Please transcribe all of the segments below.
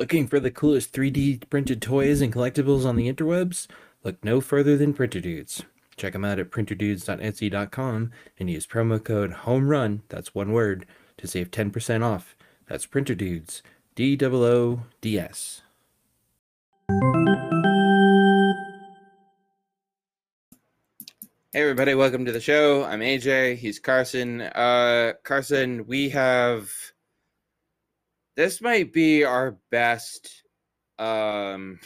Looking for the coolest 3D printed toys and collectibles on the interwebs? Look no further than Printer Doods. Check them out at printerdoods.etsy.com and use promo code HOMERUN, that's one word, to save 10% off. That's Printer Doods, D O O D S. Hey everybody, welcome to the show. I'm AJ. He's Carson. Uh Carson, we have this might be our best um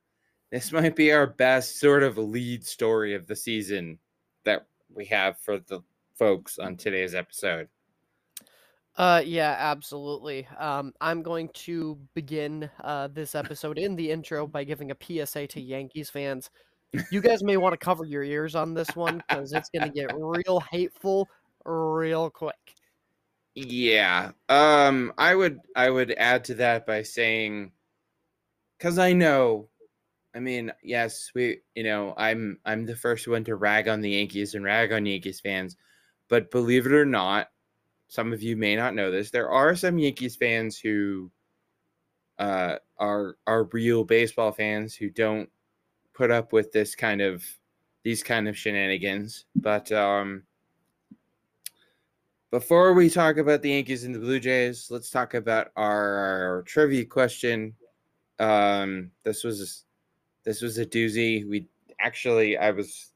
this might be our best sort of lead story of the season that we have for the folks on today's episode. Uh, yeah, absolutely. Um, I'm going to begin uh, this episode in the intro by giving a PSA to Yankees fans. You guys may want to cover your ears on this one because it's going to get real hateful real quick. Yeah. Um I would I would add to that by saying cuz I know I mean, yes, we you know, I'm I'm the first one to rag on the Yankees and rag on Yankees fans, but believe it or not, some of you may not know this. There are some Yankees fans who uh are are real baseball fans who don't put up with this kind of these kind of shenanigans, but um before we talk about the Yankees and the Blue Jays, let's talk about our, our trivia question. Um, this was this was a doozy. We actually, I was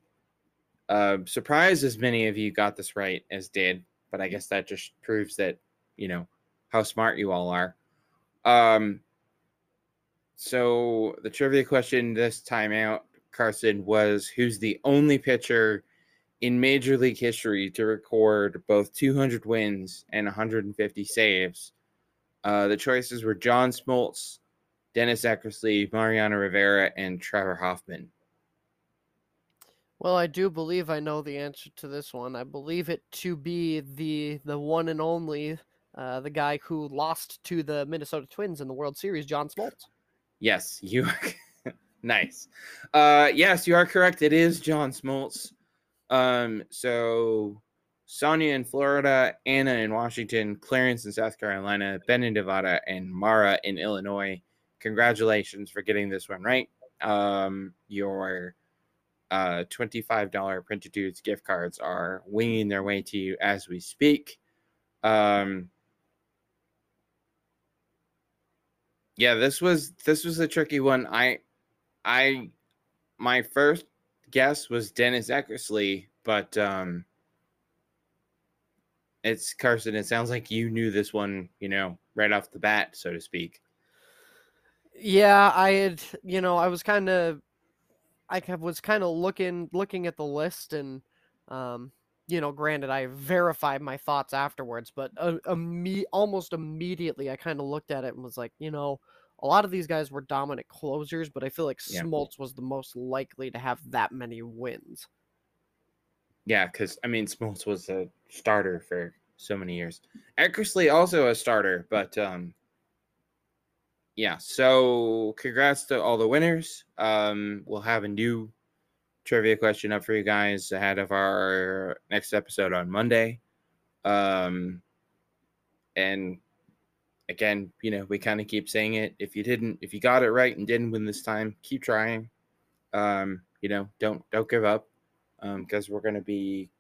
uh, surprised as many of you got this right as did, but I guess that just proves that you know how smart you all are. Um, so the trivia question this time out, Carson, was who's the only pitcher in Major League history to record both 200 wins and 150 saves. Uh, the choices were John Smoltz, Dennis Eckersley, Mariano Rivera, and Trevor Hoffman. Well, I do believe I know the answer to this one. I believe it to be the the one and only, uh, the guy who lost to the Minnesota Twins in the World Series, John Smoltz. Yes, you. nice. Uh, yes, you are correct. It is John Smoltz. Um, so Sonia in Florida, Anna in Washington, Clarence in South Carolina, Ben in Nevada, and Mara in Illinois. Congratulations for getting this one right. Um, your uh, $25 Printer Doods gift cards are winging their way to you as we speak. Um, yeah, this was this was a tricky one. I I my first guess was Dennis Eckersley, but um, it's Carson. It sounds like you knew this one, you know, right off the bat, so to speak. Yeah, I had, you know, I was kind of, I was kind of looking looking at the list, and, um, you know, granted, I verified my thoughts afterwards, but uh, imme- almost immediately, I kind of looked at it and was like, you know, a lot of these guys were dominant closers, but I feel like yeah. Smoltz was the most likely to have that many wins. Yeah, because I mean, Smoltz was a starter for so many years. Eckersley also a starter, but um, yeah. So congrats to all the winners. Um, we'll have a new trivia question up for you guys ahead of our next episode on Monday. Um, and again, you know, we kind of keep saying it. If you didn't, if you got it right and didn't win this time, keep trying. Um, you know, don't don't give up, because um, we're gonna be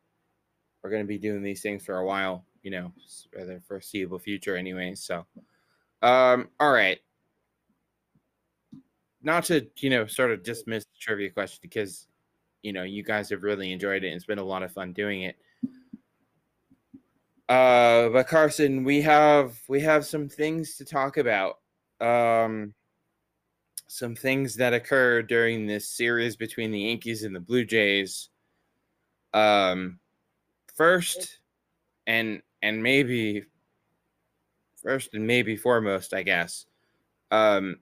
we're gonna be doing these things for a while. You know, for the foreseeable future, anyway. So, um, all right. Not to you know sort of dismiss the trivia question because you know you guys have really enjoyed it and it's been a lot of fun doing it. Uh, but Carson, we have we have some things to talk about. Um, some things that occurred during this series between the Yankees and the Blue Jays. Um, first, and and maybe first and maybe foremost, I guess. Um,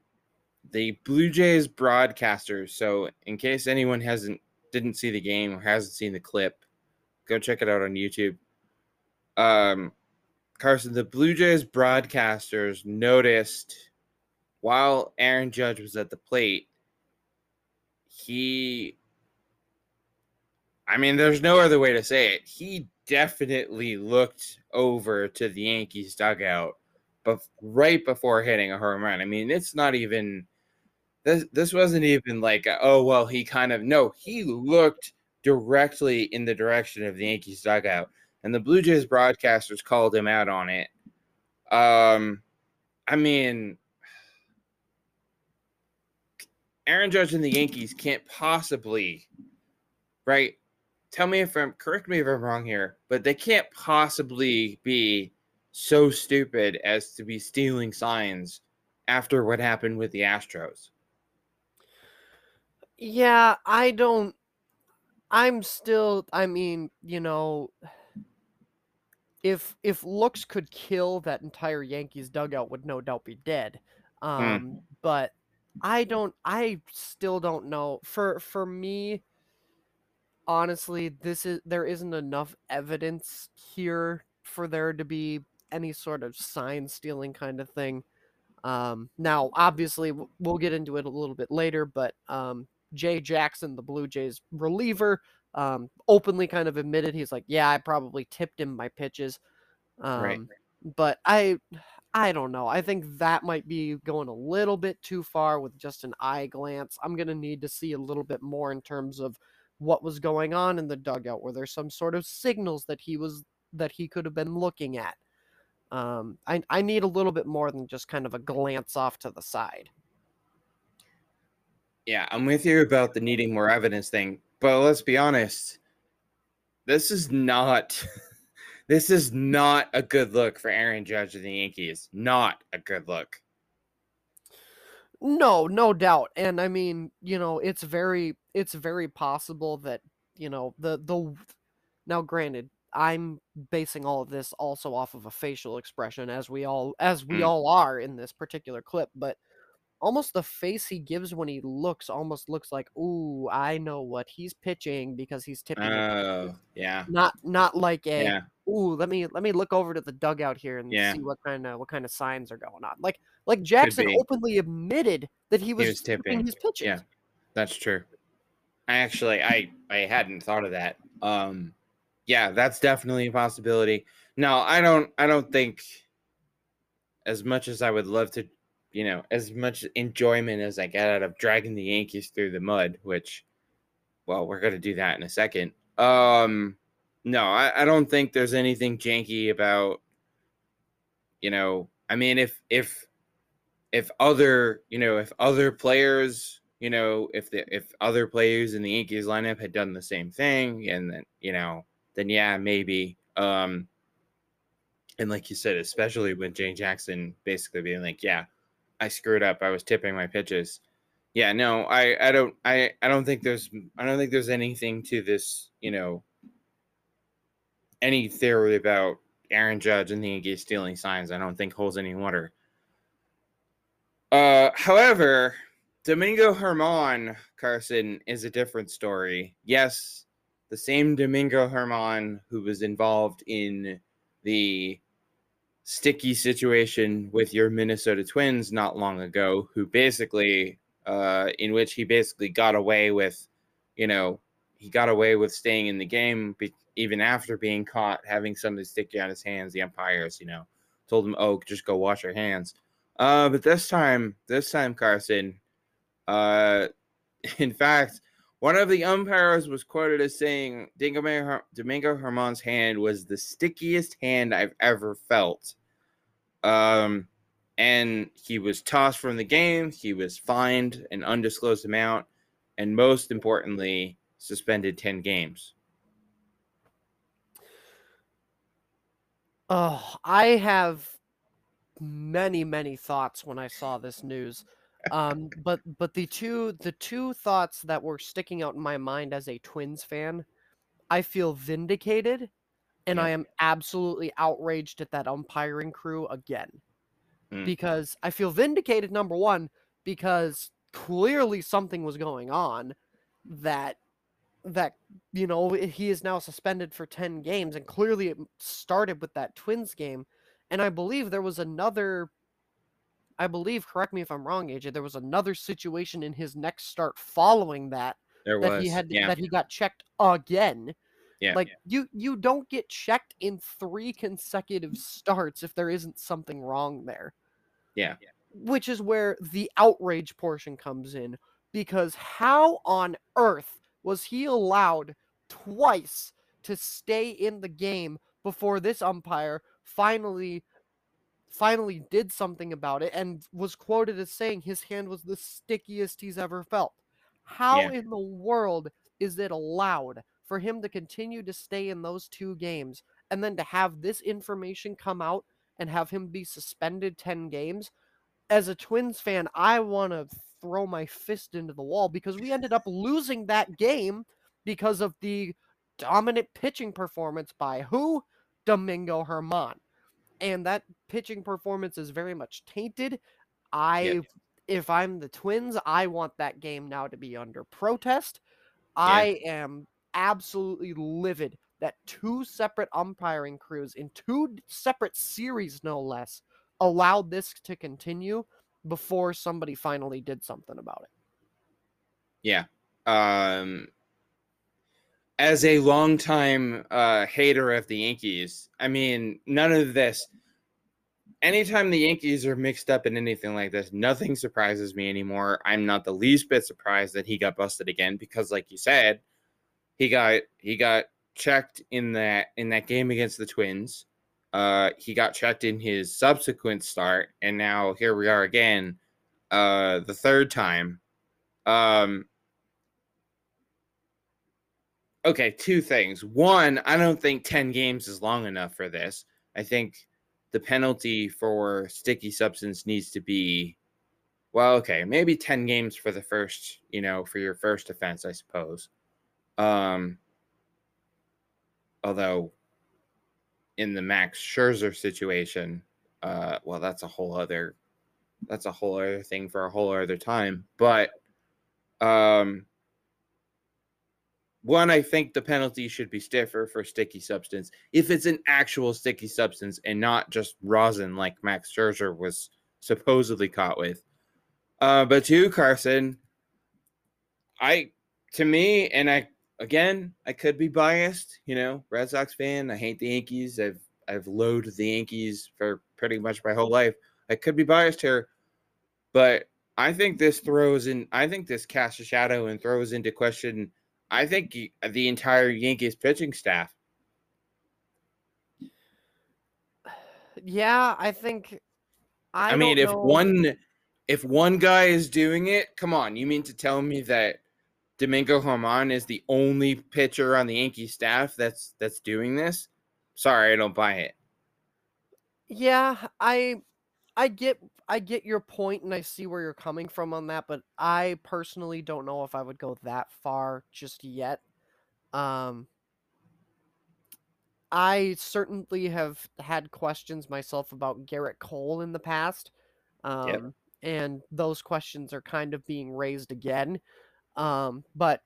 the Blue Jays broadcasters. So, in case anyone hasn't didn't see the game or hasn't seen the clip, go check it out on YouTube um, Carson, the Blue Jays broadcasters noticed while Aaron Judge was at the plate, he, I mean, there's no other way to say it. He definitely looked over to the Yankees dugout but right before hitting a home run. I mean, it's not even this. This wasn't even like, a, oh well, he kind of no. He looked directly in the direction of the Yankees dugout, and the Blue Jays broadcasters called him out on it. Um, I mean, Aaron Judge and the Yankees can't possibly, right? Tell me if I'm correct me if I'm wrong here, but they can't possibly be so stupid as to be stealing signs after what happened with the Astros. Yeah, I don't I'm still I mean, you know, if if looks could kill that entire Yankees dugout would no doubt be dead. Um but I don't I still don't know. For for me honestly, this is there isn't enough evidence here for there to be any sort of sign stealing kind of thing. Um, now, obviously, we'll get into it a little bit later, but um, Jay Jackson, the Blue Jays reliever, um, openly kind of admitted he's like, "Yeah, I probably tipped him my pitches." Um, right. But I, I don't know. I think that might be going a little bit too far with just an eye glance. I'm gonna need to see a little bit more in terms of what was going on in the dugout. Were there some sort of signals that he was that he could have been looking at? Um, I I need a little bit more than just kind of a glance off to the side. Yeah, I'm with you about the needing more evidence thing, but let's be honest. This is not this is not a good look for Aaron Judge and the Yankees. Not a good look. No, no doubt. And I mean, you know, it's very it's very possible that, you know, the the now granted, I'm basing all of this also off of a facial expression as we all as we mm. all are in this particular clip, but almost the face he gives when he looks almost looks like, "Ooh, I know what he's pitching because he's tipping." Oh, yeah. Not not like a, yeah. "Ooh, let me let me look over to the dugout here and yeah. see what kind of what kind of signs are going on." Like like Jackson openly admitted that he was, he was tipping his pitches. Yeah. That's true. I actually I I hadn't thought of that. Um yeah, that's definitely a possibility. No, I don't I don't think as much as I would love to you know, as much enjoyment as I get out of dragging the Yankees through the mud, which, well, we're going to do that in a second. Um, no, I, I don't think there's anything janky about, you know, I mean, if, if, if other, you know, if other players, you know, if the, if other players in the Yankees lineup had done the same thing and then, you know, then yeah, maybe, um, and like you said, especially when Jay Jackson basically being like, yeah, I screwed up. I was tipping my pitches. Yeah, no, I, I don't I, I don't think there's I don't think there's anything to this, you know, any theory about Aaron Judge and the Yankees stealing signs. I don't think holds any water. Uh, however, Domingo Germán Carson is a different story. Yes, the same Domingo Germán who was involved in the sticky situation with your Minnesota Twins not long ago, who basically, uh, in which he basically got away with, you know, he got away with staying in the game be- even after being caught having something sticky on his hands. The umpires, you know, told him, "Oh, just go wash your hands." Uh, but this time, this time, Carson, uh, in fact, one of the umpires was quoted as saying Domingo, Germán's hand was the stickiest hand I've ever felt. Um, and he was tossed from the game. He was fined an undisclosed amount, and most importantly, suspended 10 games. Oh, I have many, many thoughts when I saw this news um, but but the two the two thoughts that were sticking out in my mind as a Twins fan, I feel vindicated, and yeah. I am absolutely outraged at that umpiring crew again, mm. because I feel vindicated. Number one, because clearly something was going on that that you know he is now suspended for 10 games and clearly it started with that twins game and i believe there was another I believe, correct me if I'm wrong, AJ, there was another situation in his next start following that there that was. he had yeah. that he got checked again. Yeah. Like you you don't get checked in three consecutive starts if there isn't something wrong there. Yeah. Which is where the outrage portion comes in because how on earth was he allowed twice to stay in the game before this umpire finally finally did something about it and was quoted as saying his hand was the stickiest he's ever felt. How Yeah. in the world is it allowed for him to continue to stay in those two games and then to have this information come out and have him be suspended 10 games? As a Twins fan, I want to throw my fist into the wall because we ended up losing that game because of the dominant pitching performance by who? Domingo Germán. And that pitching performance is very much tainted. I if I'm the Twins, I want that game now to be under protest. I am absolutely livid that two separate umpiring crews in two separate series no less allowed this to continue before somebody finally did something about it. Yeah. Um as a longtime uh hater of the Yankees, I mean, none of this anytime the Yankees are mixed up in anything like this, nothing surprises me anymore. I'm not the least bit surprised that he got busted again because like you said, he got he got checked in that in that game against the Twins. Uh he got checked in his subsequent start and now here we are again uh the third time. Um Okay, two things. One, I don't think 10 games is long enough for this. I think the penalty for sticky substance needs to be well, okay, maybe 10 games for the first, you know, for your first offense, I suppose. Um although in the Max Scherzer situation, uh well, that's a whole other that's a whole other thing for a whole other time, but um one, I think the penalty should be stiffer for sticky substance if it's an actual sticky substance and not just rosin like Max Scherzer was supposedly caught with. Uh, but two, Carson, I to me, and I again, I could be biased, you know, Red Sox fan. I hate the Yankees. I've I've loathed the Yankees for pretty much my whole life. I could be biased here, but I think this throws in. I think this casts a shadow and throws into question I think the entire Yankees pitching staff. Yeah, I think. I, I, mean, if know- one if one guy is doing it, come on, you mean to tell me that Domingo Germán is the only pitcher on the Yankee staff that's that's doing this? Sorry, I don't buy it. Yeah, I I get I get your point and I see where you're coming from on that, but I personally don't know if I would go that far just yet. Um I certainly have had questions myself about Gerrit Cole in the past. Um and those questions are kind of being raised again. Um but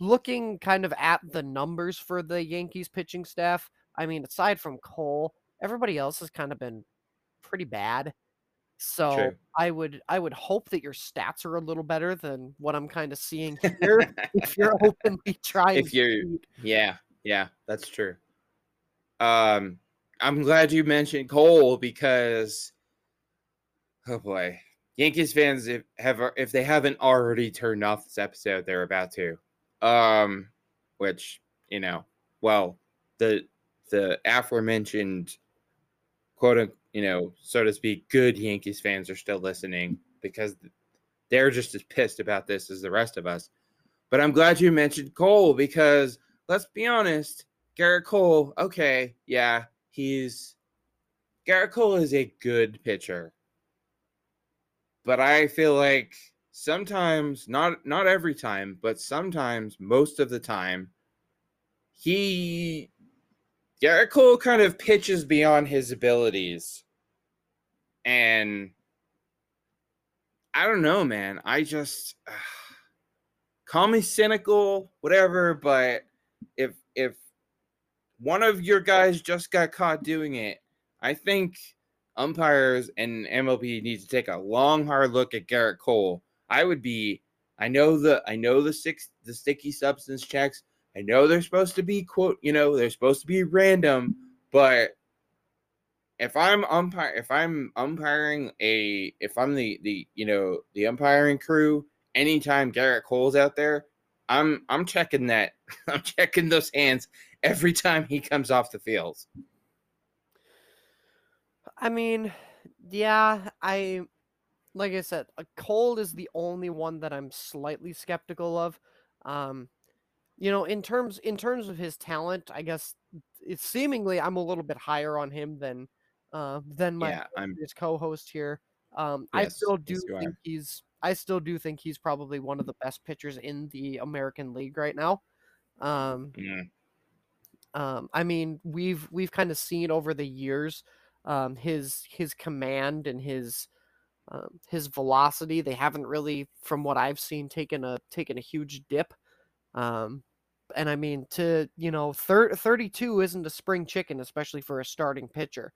looking kind of at the numbers for the Yankees pitching staff, I mean aside from Cole, everybody else has kind of been pretty bad. So True. I would I would hope that your stats are a little better than what I'm kind of seeing here. if you're openly trying If you're- to Yeah, yeah, that's true. Um, I'm glad you mentioned Cole because, oh boy, Yankees fans if have if they haven't already turned off this episode, they're about to. Um, which you know, well, the the aforementioned quote unquote, you know, so to speak, good Yankees fans are still listening because they're just as pissed about this as the rest of us. But I'm glad you mentioned Cole because let's be honest, Gerrit Cole, okay, yeah, he's Gerrit Cole is a good pitcher. But I feel like sometimes, not not every time, but sometimes most of the time, he Gerrit Cole kind of pitches beyond his abilities. And I don't know, man. I just call me cynical, whatever, but if if one of your guys just got caught doing it, I think umpires and MLB need to take a long hard look at Gerrit Cole. I would be I know the I know the six the sticky substance checks. I know they're supposed to be quote, you know, they're supposed to be random, but if I'm umpire, if I'm umpiring a, if I'm the the you know the umpiring crew, anytime Gerrit Cole's out there, I'm I'm checking that. I'm checking those hands every time he comes off the field. I mean, yeah, I like I said, a Cole is the only one that I'm slightly skeptical of. Um, you know, in terms in terms of his talent, I guess it's seemingly I'm a little bit higher on him than uh, than my Yeah, previous co-host here. Um, I still do yes, think he's I still do think he's probably one of the best pitchers in the American League right now. Um, mm, um, I mean, we've we've kind of seen over the years um, his his command and his um, his velocity. They haven't really, from what I've seen, taken a taken a huge dip. Um, and I mean, to you know, thir- 32 isn't a spring chicken, especially for a starting pitcher.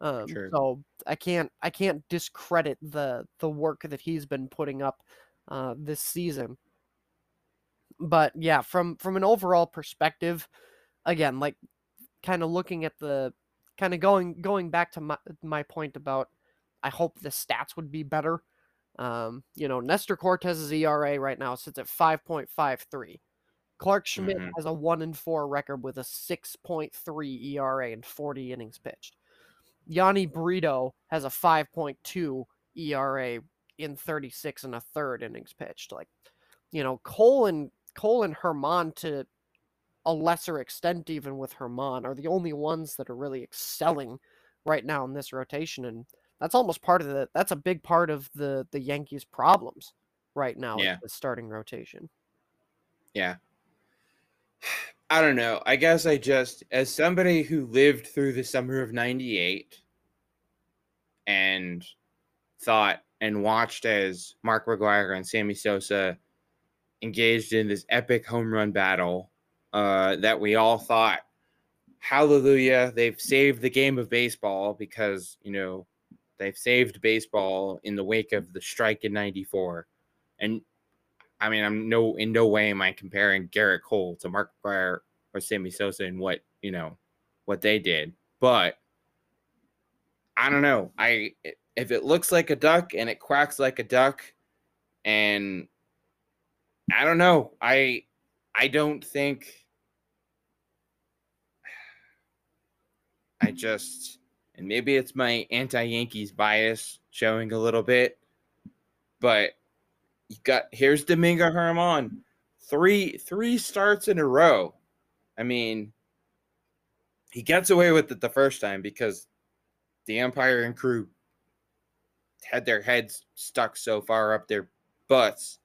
Um, True. so I can't I can't discredit the the work that he's been putting up uh, this season. But yeah, from from an overall perspective, again, like kind of looking at the kind of going going back to my my point about I hope the stats would be better. Um, you know, Nestor Cortes's ERA right now sits at 5.53. Clarke Schmidt Mhm. has a 1 and 4 record with a 6.3 ERA and 40 innings pitched. Jhony Brito has a 5.2 ERA in 36 and a third innings pitched. Like, you know, Cole and Cole and Germán to a lesser extent, even with Germán, are the only ones that are really excelling right now in this rotation, and that's almost part of the. That's a big part of the the Yankees' problems right now. Yeah. the starting rotation. Yeah. I don't know. I guess I just, as somebody who lived through the summer of 98 and thought and watched as Mark McGwire and Sammy Sosa engaged in this epic home run battle uh, that we all thought, hallelujah, they've saved the game of baseball because, you know, they've saved baseball in the wake of the strike in 94. And I mean, I'm no in no way am I comparing Gerrit Cole to Mark McGwire or Sammy Sosa and what you know what they did, but I don't know. I if it looks like a duck and it quacks like a duck, and I don't know. I I don't think I just and maybe it's my anti-Yankees bias showing a little bit, but you got here's Domingo Germán, three three starts in a row. I mean, he gets away with it the first time because the Empire and crew had their heads stuck so far up their butts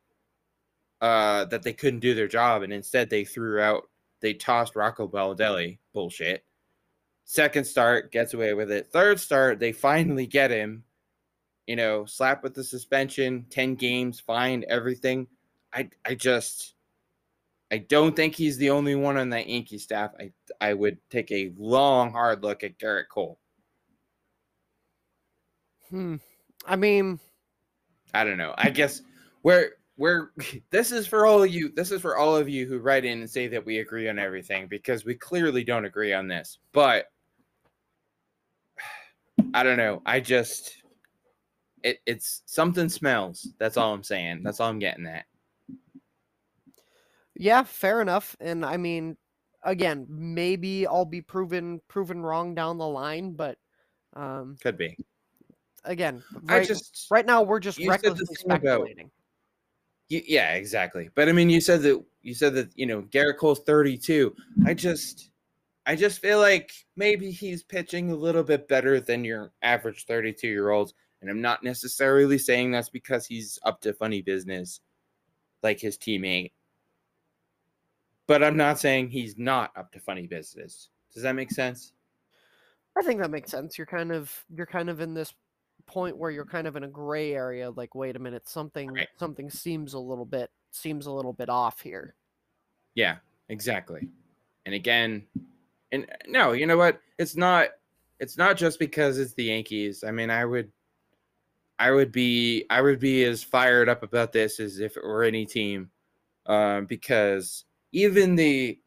uh, that they couldn't do their job, and instead they threw out they tossed Rocco Baldelli bullshit. Second start gets away with it. Third start they finally get him you know, slap with the suspension, 10 games, fine, everything. I I just I don't think he's the only one on that Yankee staff. I I would take a long, hard look at Gerrit Cole. Hmm. I mean, I don't know. I guess we're we're this is for all of you. This is for all of you who write in and say that we agree on everything because we clearly don't agree on this. But I don't know. I just it, it's something smells. That's all I'm saying. That's all I'm getting at. yeah, fair enough. And I mean, again, maybe I'll be proven proven wrong down the line, but um, Could be. again, I right, just right now we're just you recklessly thing about- speculating. Yeah, exactly. But I mean, you said that you said that you know Gerrit Cole's 32. I just, I just feel like maybe he's pitching a little bit better than your average 32 year olds, and I'm not necessarily saying that's because he's up to funny business, like his teammate. But I'm not saying he's not up to funny business. Does that make sense? I think that makes sense. You're kind of you're kind of in this point where you're kind of in a gray area. Like, wait a minute, something Right. something seems a little bit seems a little bit off here. Yeah, exactly. And again, and no, you know what? It's not it's not just because it's the Yankees. I mean, I would I would be I would be as fired up about this as if it were any team. Um, because even the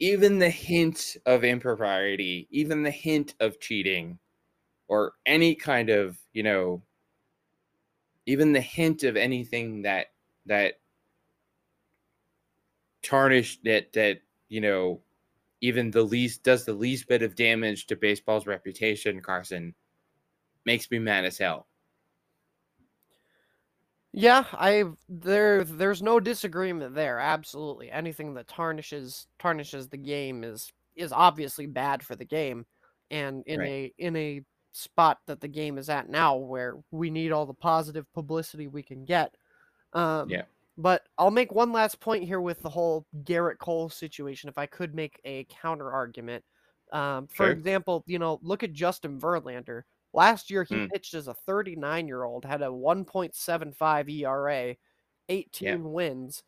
even the hint of impropriety, even the hint of cheating, or any kind of, you know, even the hint of anything that that tarnished that that you know even the least does the least bit of damage to baseball's reputation carson makes me mad as hell yeah i there there's no disagreement there absolutely anything that tarnishes tarnishes the game is is obviously bad for the game and in right. a in a spot that the game is at now where we need all the positive publicity we can get um yeah but I'll make one last point here with the whole Gerrit Cole situation. If I could make a counter argument, um, for sure. example, you know, look at Justin Verlander. Last year, he mm. pitched as a 39 year old, had a 1.75 ERA, 18 yeah. wins,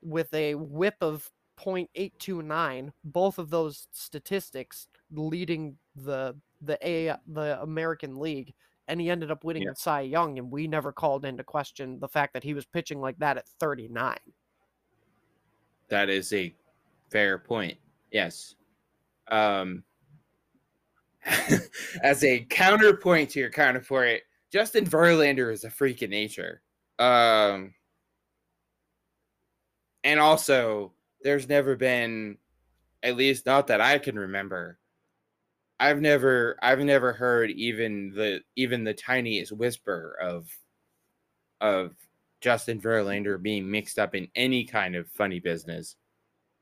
with a WHIP of 0.829. Both of those statistics leading the the a the American League and he ended up winning yeah. Cy Young, and we never called into question the fact that he was pitching like that at 39. That is a fair point. Yes. Um, as a counterpoint to your counterpoint, Justin Verlander is a freak of nature. Um, and also, there's never been, at least not that I can remember, I've never I've never heard even the even the tiniest whisper of of Justin Verlander being mixed up in any kind of funny business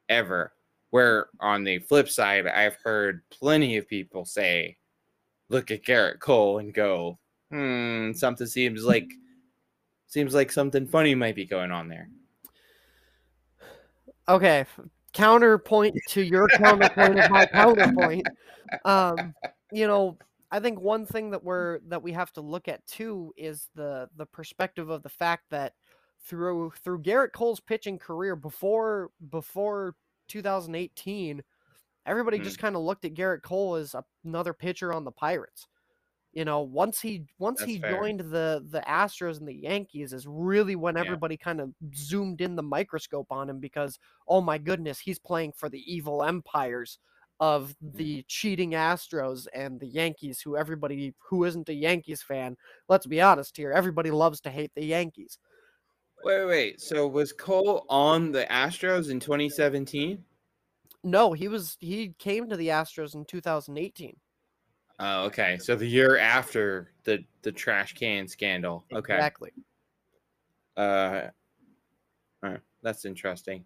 ever. Where on the flip side, I've heard plenty of people say, look at Gerrit Cole and go, hmm, something seems like seems like something funny might be going on there. Okay, counterpoint to your counterpoint of my counterpoint. Um, you know, I think one thing that we're that we have to look at too is the the perspective of the fact that through through Gerrit Cole's pitching career before before 2018, everybody mm. just kind of looked at Gerrit Cole as another pitcher on the Pirates. You know, once he once That's he fair. joined the the Astros and the Yankees is really when yeah. everybody kind of zoomed in the microscope on him because oh my goodness, he's playing for the evil empires of mm-hmm. the cheating Astros and the Yankees, who everybody who isn't a Yankees fan, let's be honest here, everybody loves to hate the Yankees. Wait, wait. So was Cole on the Astros in 2017? No, he was he came to the Astros in 2018. Oh, okay. So the year after the the trash can scandal. Okay. Exactly. Uh, all right. that's interesting.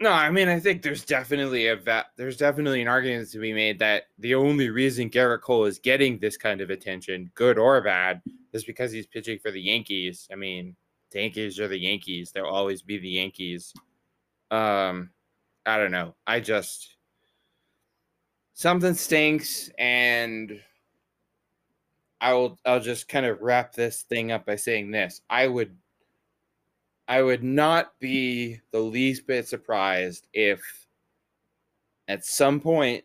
No, I mean I think there's definitely a va- there's definitely an argument to be made that the only reason Gerrit Cole is getting this kind of attention, good or bad, is because he's pitching for the Yankees. I mean, the Yankees are the Yankees. They'll always be the Yankees. Um, I don't know. I just something stinks and I will I'll just kind of wrap this thing up by saying this. I would I would not be the least bit surprised if at some point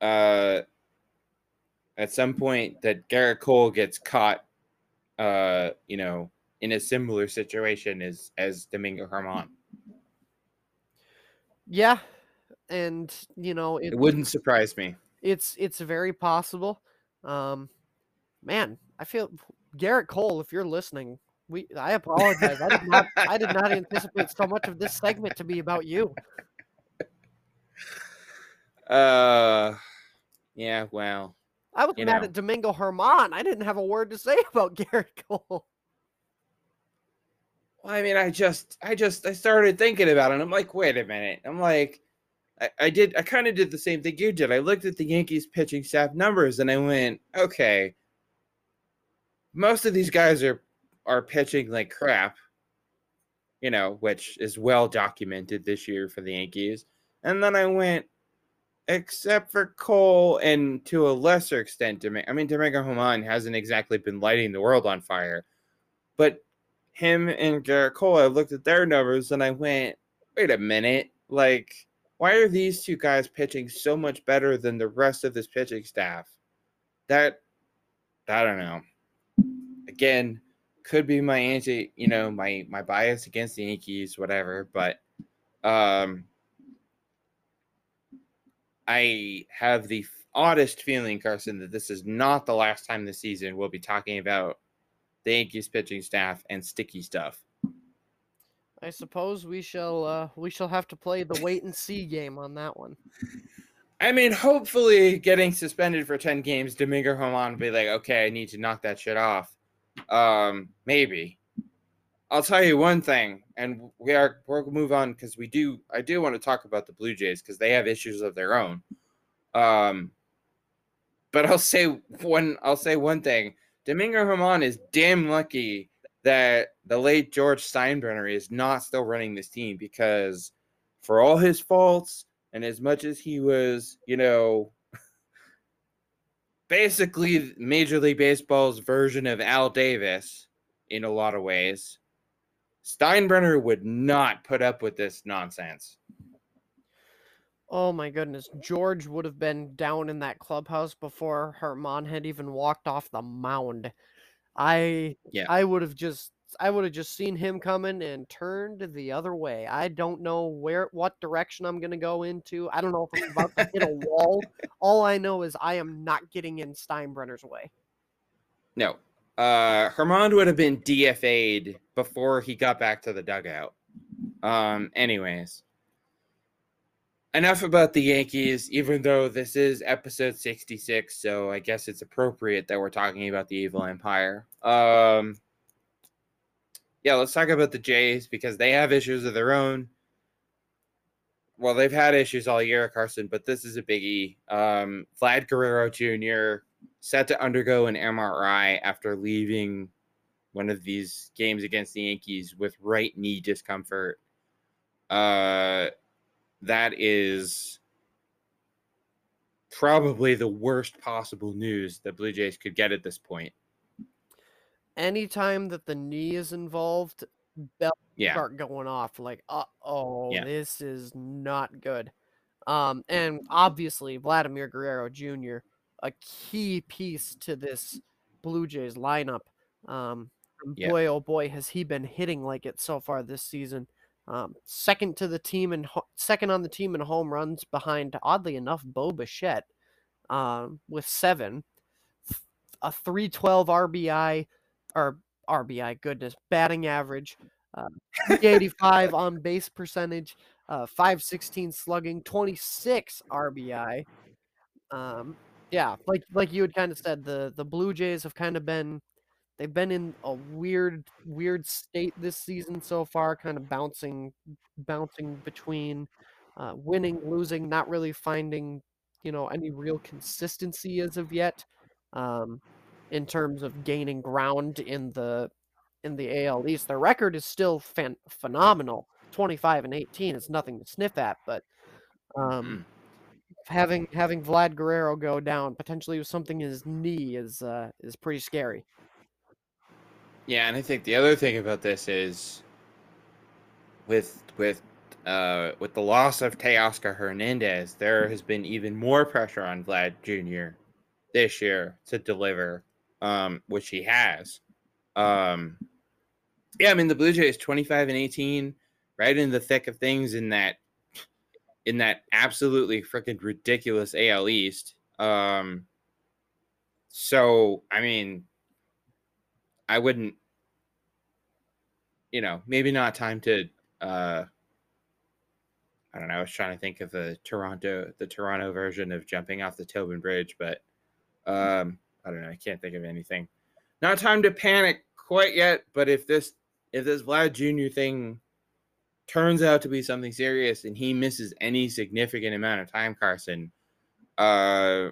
uh at some point that Gerrit Cole gets caught uh you know in a similar situation as as Domingo Germán. Yeah, and you know it, it wouldn't surprise me. It's it's very possible. Um, man, I feel Gerrit Cole, if you're listening, we I apologize. I did not I did not anticipate so much of this segment to be about you. Uh, yeah. Well, I was mad know. at Domingo Germán. I didn't have a word to say about Gerrit Cole. Well, I mean, I just, I just, I started thinking about it. I'm like, wait a minute. I'm like, I, I did I kind of did the same thing you did. I looked at the Yankees pitching staff numbers and I went, okay, most of these guys are are pitching like crap, you know, which is well documented this year for the Yankees. And then I went, except for Cole and to a lesser extent, I mean, Domingo Germán hasn't exactly been lighting the world on fire, but him and Gerrit Cole, I looked at their numbers and I went, wait a minute, like why are these two guys pitching so much better than the rest of this pitching staff? That I don't know. Again, could be my anti, you know, my my bias against the Yankees, whatever. But Um, I have the oddest feeling, Carson, that this is not the last time this season we'll be talking about the Yankees pitching staff and sticky stuff. I suppose we shall uh, we shall have to play the wait and see game on that one. I mean, hopefully, getting suspended for ten games, Domingo Germán will be like, okay, I need to knock that shit off. Um, maybe. I'll tell you one thing, and we are we'll move on because we do. I do want to talk about the Blue Jays because they have issues of their own. Um, but I'll say one. I'll say one thing. Domingo Germán is damn lucky that the late George Steinbrenner is not still running this team because, for all his faults and as much as he was, you know, basically Major League Baseball's version of Al Davis in a lot of ways, Steinbrenner would not put up with this nonsense. Oh my goodness. George would have been down in that clubhouse before Germán had even walked off the mound. I Yeah. I would have just I would have just seen him coming and turned the other way. I don't know where what direction I'm gonna go into. I don't know if I'm about to hit a wall. All I know is I am not getting in Steinbrenner's way. No. Uh Germán would have been DFA'd before he got back to the dugout. Um anyways. Enough about the Yankees, even though this is episode 66, so I guess it's appropriate that we're talking about the evil empire. Um yeah, let's talk about the Jays because they have issues of their own. Well, they've had issues all year, Carson, but this is a biggie. Um, Vlad Guerrero Jr. set to undergo an MRI after leaving one of these games against the Yankees with right knee discomfort. Uh, that is probably the worst possible news the Blue Jays could get at this point. Anytime that the knee is involved, bells Yeah. start going off like, uh oh, Yeah. this is not good. Um, and obviously Vladimir Guerrero Jr., a key piece to this Blue Jays lineup. Um, Yeah. boy, oh boy, has he been hitting like it so far this season. Um, second to the team and ho- second on the team in home runs behind, oddly enough, Bo Bichette um, with seven, a 312 RBI or RBI, goodness, batting average, uh, 85 on base percentage, uh, 516 slugging, 26 RBI. Um, yeah, like like you had kind of said, the the Blue Jays have kind of been they've been in a weird weird state this season so far, kind of bouncing bouncing between uh, winning, losing, not really finding you know any real consistency as of yet. Um, in terms of gaining ground in the in the AL East. Their record is still fan- phenomenal. 25 and 18 is nothing to sniff at, but um, having having Vlad Guerrero go down potentially with something in his knee is uh, is pretty scary. Yeah, and I think the other thing about this is with with uh with the loss of Teoscar Hernandez, there has been even more pressure on Vlad Jr. this year to deliver, um, which he has. Um yeah, I mean the Blue Jays 25 and 18, right in the thick of things in that in that absolutely freaking ridiculous AL East. Um so I mean I wouldn't you know, maybe not time to uh I don't know, I was trying to think of the Toronto the Toronto version of jumping off the Tobin Bridge, but um I don't know, I can't think of anything. Not time to panic quite yet, but if this if this Vlad Jr. thing turns out to be something serious and he misses any significant amount of time, Carson, uh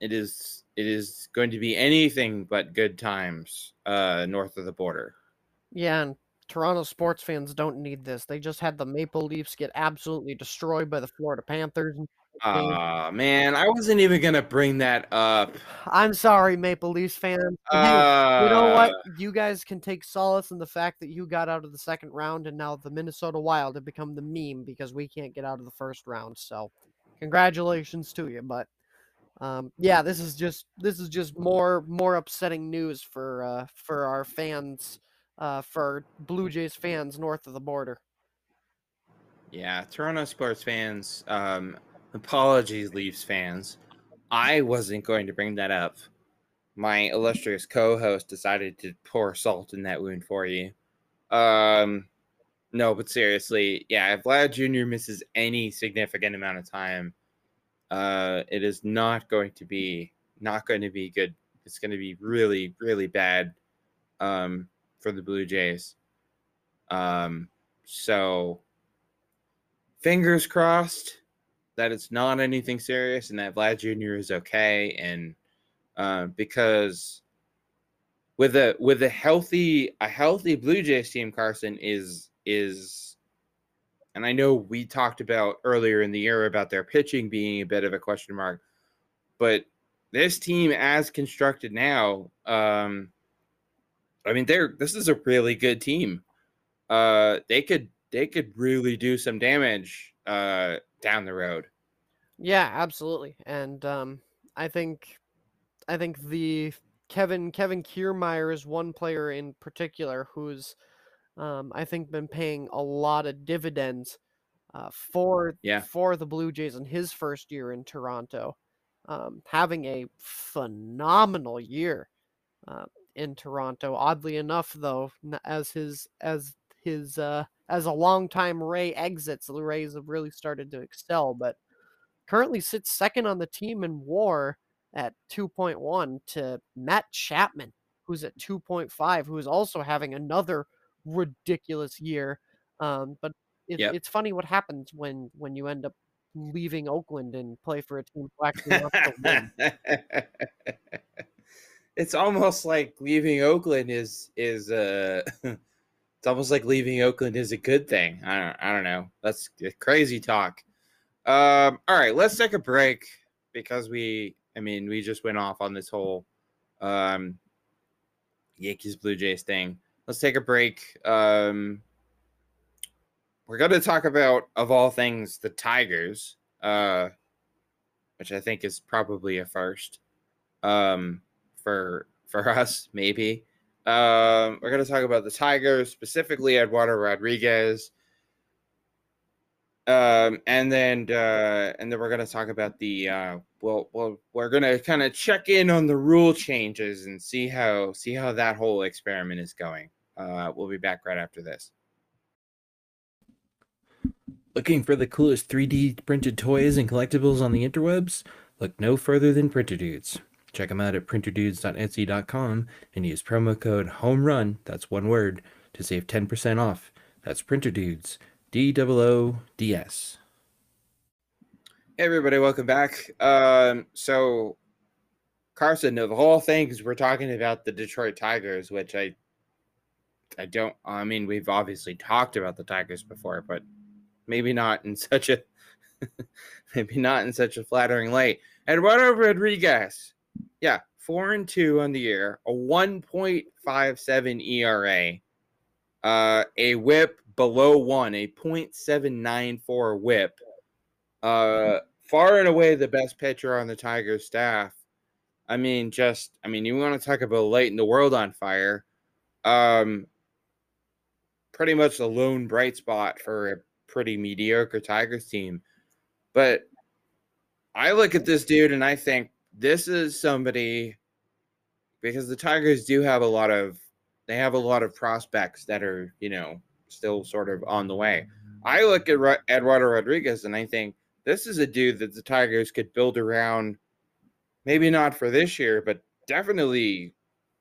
it is it is going to be anything but good times uh north of the border. Yeah, and Toronto sports fans don't need this. They just had the Maple Leafs get absolutely destroyed by the Florida Panthers. Ah man, I wasn't even gonna bring that up. I'm sorry, Maple Leafs fans. Hey, you know what? Uh, You guys can take solace in the fact that you got out of the second round, and now the Minnesota Wild have become the meme because we can't get out of the first round. So, congratulations to you. But um, yeah, this is just this is just more more upsetting news for uh, for our fans, uh, for Blue Jays fans north of the border. Yeah, Toronto sports fans. Um, apologies, Leafs fans. I wasn't going to bring that up. My illustrious co-host decided to pour salt in that wound for you. Um, no, but seriously, yeah, if Vlad Jr. misses any significant amount of time, uh, it is not going to be not going to be good. It's going to be really, really bad um, for the Blue Jays. Um, so fingers crossed that it's not anything serious and that Vlad Jr. is okay. And uh, because with a with a healthy a healthy Blue Jays team, Carson is is and I know we talked about earlier in the year about their pitching being a bit of a question mark, but this team as constructed now, um, I mean, they're this is a really good team. Uh, they could they could really do some damage uh, down the road. Yeah, absolutely. And um, I think I think the Kevin Kevin Kiermaier is one player in particular who's um, I think been paying a lot of dividends uh, for Yeah. for the Blue Jays in his first year in Toronto, um, having a phenomenal year uh, in Toronto. Oddly enough, though, as his as his uh, as a longtime Ray exits, the Rays have really started to excel. But currently sits second on the team in WAR at 2.1 to Matt Chapman, who's at 2.5, who is also having another ridiculous year. Um, but it, Yep. it's funny what happens when when you end up leaving Oakland and play for a team who actually wants to win. it's almost like leaving Oakland is is uh it's almost like leaving Oakland is a good thing. I don't I don't know. That's crazy talk. Um all right, let's take a break because we I mean, we just went off on this whole um Yankees Blue Jays thing. Let's take a break. Um we're going to talk about of all things the Tigers uh which I think is probably a first um, for for us, maybe. Um, we're going to talk about the Tigers, specifically Eduardo Rodriguez, um, and then uh, and then we're going to talk about the uh, well, well, we're going to kind of check in on the rule changes and see how see how that whole experiment is going. Uh, we'll be back right after this. Looking for the coolest 3D printed toys and collectibles on the interwebs? Look no further than Printer Doods. Check them out at printerdoods.etsy.com and use promo code HOMERUN, that's one word, to save 10% off. That's Printer Doods, D O O D S. Hey everybody, welcome back. Um, so Carson, of all things, we're talking about the Detroit Tigers, which I I don't I mean we've obviously talked about the Tigers before, but maybe not in such a maybe not in such a flattering light. Eduardo Rodriguez, yeah, four and two on the year, a 1.57 ERA, uh, a whip below one, a 0.794 whip. Uh, far and away the best pitcher on the Tigers staff. I mean, just I mean, you want to talk about lighting the world on fire. Um, pretty much the lone bright spot for a pretty mediocre Tigers team. But I look at this dude and I think this is somebody because the Tigers do have a lot of they have a lot of prospects that are, you know, still sort of on the way. I look at Eduardo Rodriguez and I think this is a dude that the Tigers could build around maybe not for this year, but definitely,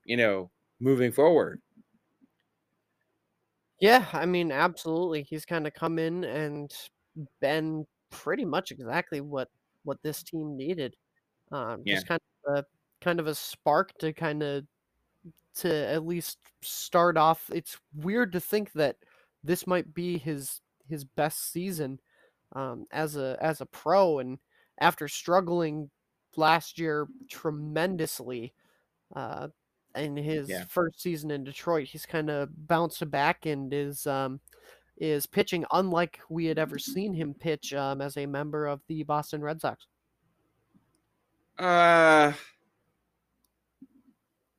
you know, moving forward. Yeah, I mean, absolutely. He's kind of come in and been pretty much exactly what what this team needed. Um, Yeah. just kind of a kind of a spark to kind of to at least start off. It's weird to think that this might be his his best season um, as a as a pro, and after struggling last year tremendously uh, in his Yeah. first season in Detroit, he's kind of bounced back and is um, is pitching unlike we had ever seen him pitch um, as a member of the Boston Red Sox. Uh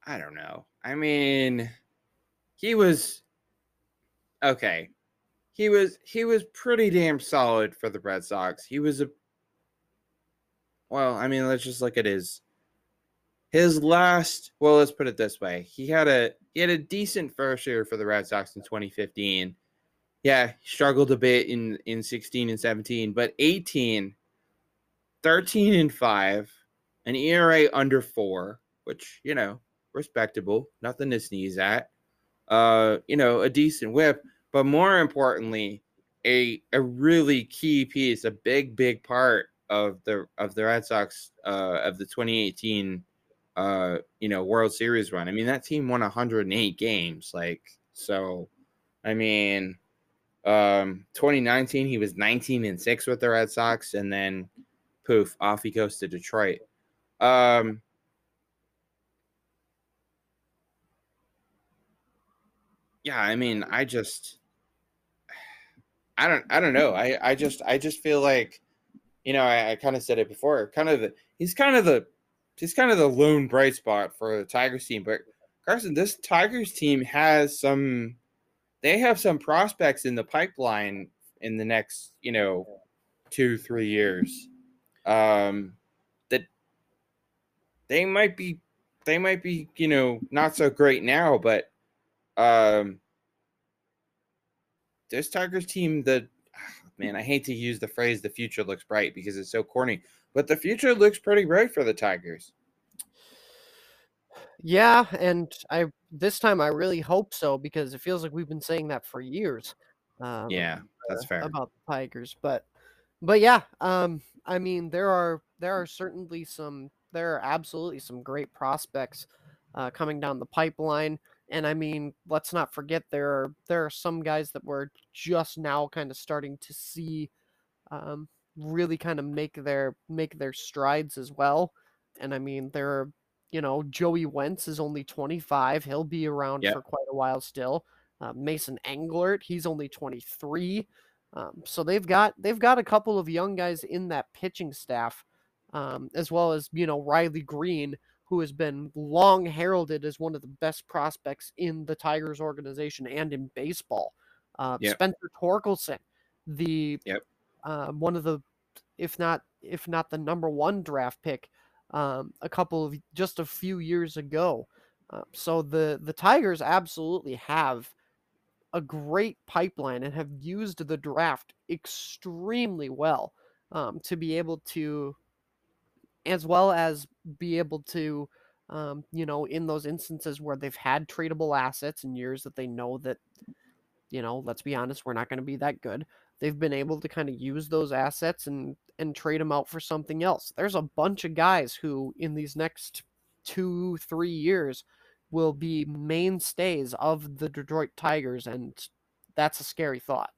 I don't know. I mean, he was okay. he was he was pretty damn solid for the Red Sox. He was a well, I mean, let's just look at his his last. Well, let's put it this way: he had a he had a decent first year for the Red Sox in 2015. Yeah, struggled a bit in in 16 and 17, but 18, 13 and five, an ERA under four, which you know respectable, nothing to sneeze at. Uh, you know, a decent whip, but more importantly, a a really key piece, a big big part of the of the Red Sox uh, of the 2018 uh, you know World Series run. I mean that team won 108 games. Like so, I mean, um, 2019 he was 19 and six with the Red Sox, and then poof, off he goes to Detroit. Um, yeah, I mean, I just, I don't, I don't know. I, I just, I just feel like you know, I, I kind of said it before. Kind of he's kind of the he's kind of the lone bright spot for the Tigers team. But Carson, this Tigers team has some. They have some prospects in the pipeline in the next, you know, two three years. Um, they might be, they might be, you know, not so great now, but um, this Tigers team, the man, I hate to use the phrase "the future looks bright" because it's so corny, but the future looks pretty bright for the Tigers. Yeah, and I this time I really hope so because it feels like we've been saying that for years. Um, yeah, that's fair about the Tigers, but but yeah, um, I mean there are there are certainly some there are absolutely some great prospects uh, coming down the pipeline. And I mean, let's not forget there are there are some guys that we're just now kind of starting to see um, really kind of make their make their strides as well. And I mean, there are you know Joey Wentz is only 25; he'll be around yep. for quite a while still. Uh, Mason Englert, he's only 23. Um, so they've got they've got a couple of young guys in that pitching staff, um, as well as you know Riley Greene, who has been long heralded as one of the best prospects in the Tigers organization and in baseball. Uh, yep. Spencer Torkelson, the yep. uh, one of the, if not if not the number one draft pick, um, a couple of just a few years ago. Uh, so the the Tigers absolutely have a great pipeline and have used the draft extremely well um, to be able to as well as be able to, um, you know, in those instances where they've had tradable assets in years that they know that, you know, let's be honest, we're not going to be that good. They've been able to kind of use those assets and and trade them out for something else. There's a bunch of guys who in these next two, three years will be mainstays of the Detroit Tigers, and that's a scary thought.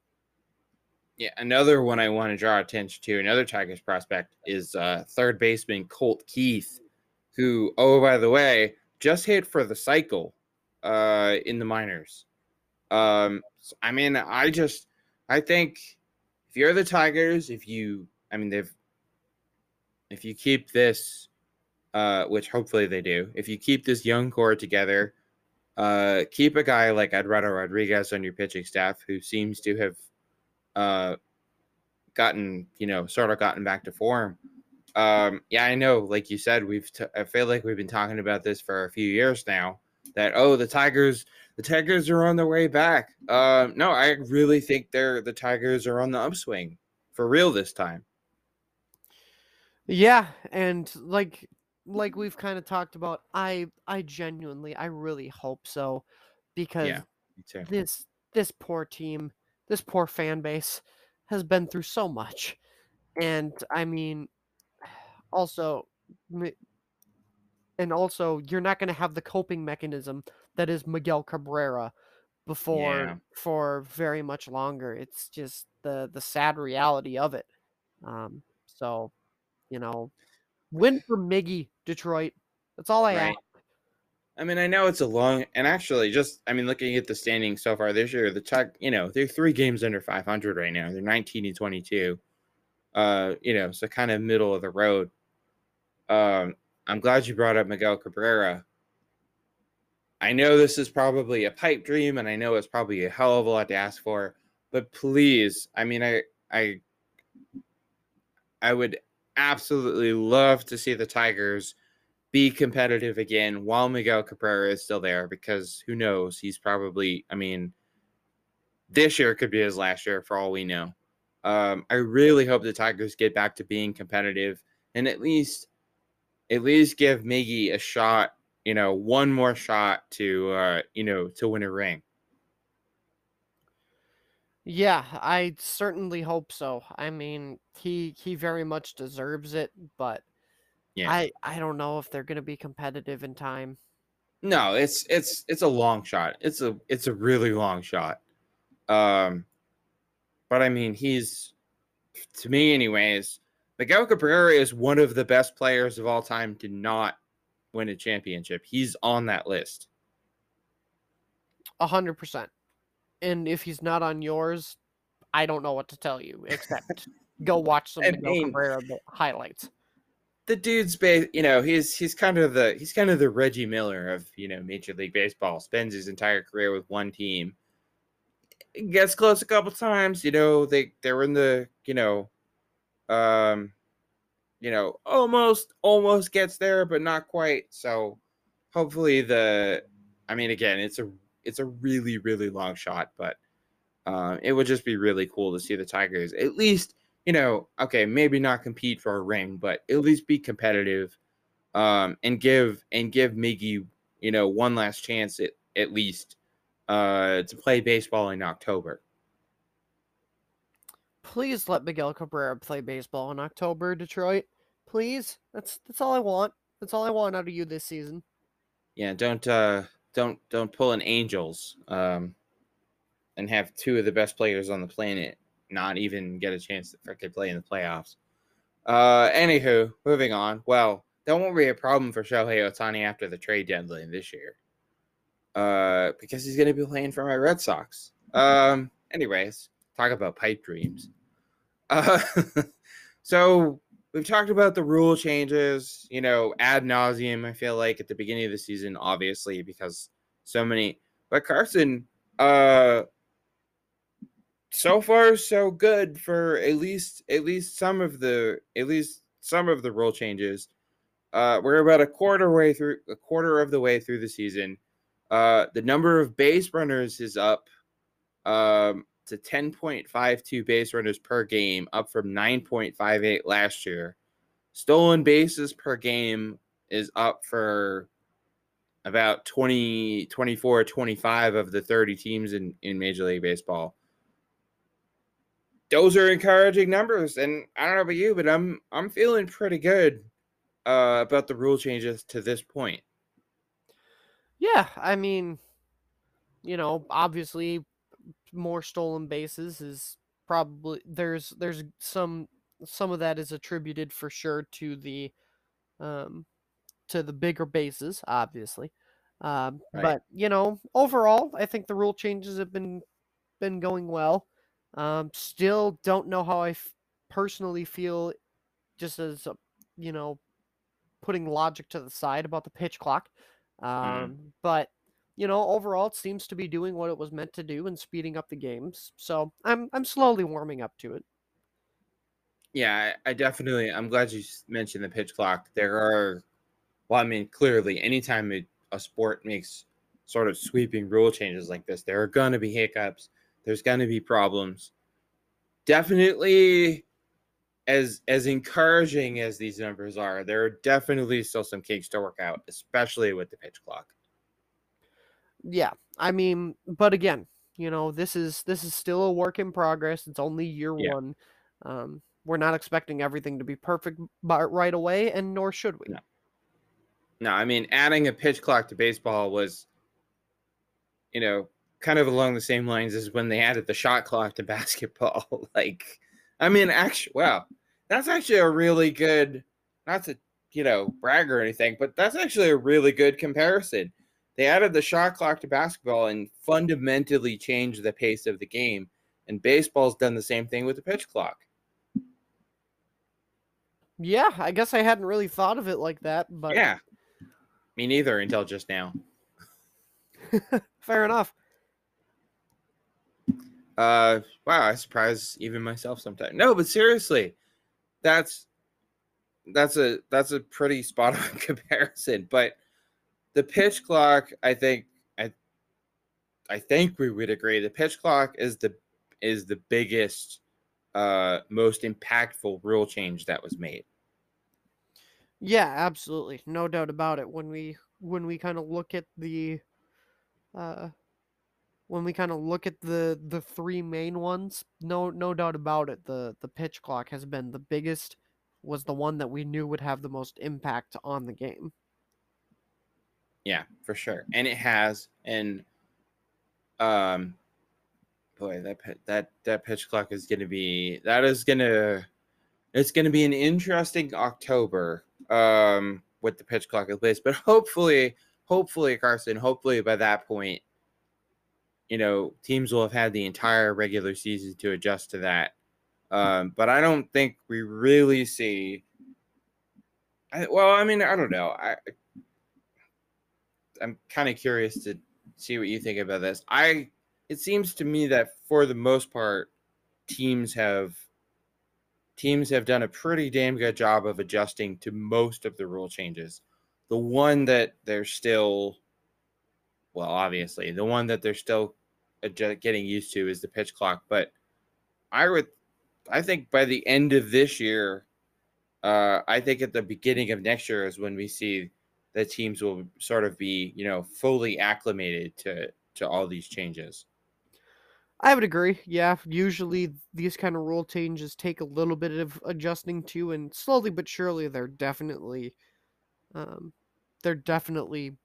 Yeah, another one I want to draw attention to, another Tigers prospect is uh, third baseman Colt Keith, who, oh by the way, just hit for the cycle uh, in the minors. Um, I mean, I just, I think if you're the Tigers, if you, I mean, they've, if you keep this, uh, which hopefully they do, if you keep this young core together, uh, keep a guy like Eduardo Rodriguez on your pitching staff, who seems to have uh, gotten, you know, sort of gotten back to form. Um, yeah, I know. Like you said, we've. T- I feel like we've been talking about this for a few years now. That oh, the Tigers, the Tigers are on their way back. Um, no, I really think they're the Tigers are on the upswing for real this time. Yeah, and like like we've kind of talked about, I I genuinely, I really hope so, because yeah, this this poor team this poor fan base has been through so much. And I mean, also, and also, you're not going to have the coping mechanism that is Miguel Cabrera before yeah. for very much longer. It's just the the sad reality of it. Um, so, you know, win for Miggy Detroit. That's all I right. ask. I mean, I know it's a long, and actually, just I mean, looking at the standings so far this year, the Chuck, you know, they're three games under 500 right now. They're 19 and 22. Uh, you know, so kind of middle of the road. Um, I'm glad you brought up Miguel Cabrera. I know this is probably a pipe dream, and I know it's probably a hell of a lot to ask for, but please, I mean, I I I would absolutely love to see the Tigers be competitive again while Miguel Cabrera is still there because who knows? He's probably, I mean, this year could be his last year for all we know. Um, I really hope the Tigers get back to being competitive and at least at least give Miggy a shot, you know, one more shot to uh, you know, to win a ring. Yeah, I certainly hope so. I mean, he he very much deserves it, but Yeah. I I don't know if they're going to be competitive in time. No, it's it's it's a long shot. It's a it's a really long shot. Um but I mean he's to me anyways, Miguel Cabrera is one of the best players of all time to not win a championship. He's on that list. A hundred percent. And if he's not on yours, I don't know what to tell you except go watch some I Miguel mean- Cabrera highlights. The dude's ba- you know, he's he's kind of the he's kind of the Reggie Miller of, you know, Major League Baseball. Spends his entire career with one team. Gets close a couple times, you know, they they were in the, you know, um you know, almost almost gets there but not quite. So hopefully the I mean again, it's a it's a really really long shot, but um it would just be really cool to see the Tigers at least you know, okay, maybe not compete for a ring, but at least be competitive, um, and give and give Miggy, you know, one last chance at at least uh to play baseball in October. Please let Miguel Cabrera play baseball in October, Detroit. Please. That's that's all I want. That's all I want out of you this season. Yeah, don't uh don't don't pull an Angels um and have two of the best players on the planet not even get a chance to freaking play in the playoffs. Uh anywho, moving on. Well, that won't be a problem for Shohei Ohtani after the trade deadline this year. Uh because he's gonna be playing for my Red Sox. Um anyways, talk about pipe dreams. Uh so we've talked about the rule changes, you know, ad nauseum. I feel like at the beginning of the season, obviously, because so many. But Carson, uh, so far so good for at least at least some of the at least some of the rule changes. Uh, we're about a quarter way through a quarter of the way through the season. Uh, the number of base runners is up um, to 10.52 base runners per game, up from 9.58 last year. Stolen bases per game is up for about 20, 24, 25 of the 30 teams in, in Major League Baseball. Those are encouraging numbers, and I don't know about you, but I'm I'm feeling pretty good uh, about the rule changes to this point. Yeah, I mean, you know, obviously more stolen bases is probably there's there's some some of that is attributed for sure to the um to the bigger bases, obviously. Um, Right. but you know, overall, I think the rule changes have been been going well. Um, still don't know how I f- personally feel, just as a, you know, putting logic to the side about the pitch clock. Um, but you know, overall, it seems to be doing what it was meant to do and speeding up the games. So I'm I'm slowly warming up to it. Yeah, I, I definitely. I'm glad you mentioned the pitch clock. There are, well, I mean, clearly, anytime it, a sport makes sort of sweeping rule changes like this, there are going to be hiccups. There's going to be problems. Definitely, as as encouraging as these numbers are, there are definitely still some kinks to work out, especially with the pitch clock. Yeah, I mean, but again, you know, this is this is still a work in progress. It's only year Yeah. one. Um, we're not expecting everything to be perfect right away, and nor should we. No. No, I mean, adding a pitch clock to baseball was, you know, kind of along the same lines as when they added the shot clock to basketball. like, I mean, actually, wow, that's actually a really good, not to, you know, brag or anything, but that's actually a really good comparison. They added the shot clock to basketball and fundamentally changed the pace of the game. And baseball's done the same thing with the pitch clock. Yeah, I guess I hadn't really thought of it like that, but yeah. Me neither until just now. fair enough. Uh, wow, I surprise even myself sometimes. No, but seriously, that's that's a that's a pretty spot on comparison. But the pitch clock, I think, I I think we would agree. The pitch clock is the is the biggest, uh, most impactful rule change that was made. Yeah, absolutely. No doubt about it. When we when we kind of look at the uh when we kind of look at the the three main ones, no no doubt about it, the the pitch clock has been the biggest was the one that we knew would have the most impact on the game. Yeah, for sure. And it has and um boy, that that that pitch clock is going to be that is going to it's going to be an interesting October um with the pitch clock in place, but hopefully hopefully Carson, hopefully by that point you know, teams will have had the entire regular season to adjust to that. Um, but I don't think we really see. I, well, I mean, I don't know. I I'm kind of curious to see what you think about this. I it seems to me that for the most part, teams have teams have done a pretty damn good job of adjusting to most of the rule changes. The one that they're still well, obviously, the one that they're still getting used to is the pitch clock. But I would, I think by the end of this year, uh, I think at the beginning of next year is when we see the teams will sort of be, you know, fully acclimated to to all these changes. I would agree. Yeah, usually these kind of rule changes take a little bit of adjusting to, and slowly but surely they're definitely, um, they're definitely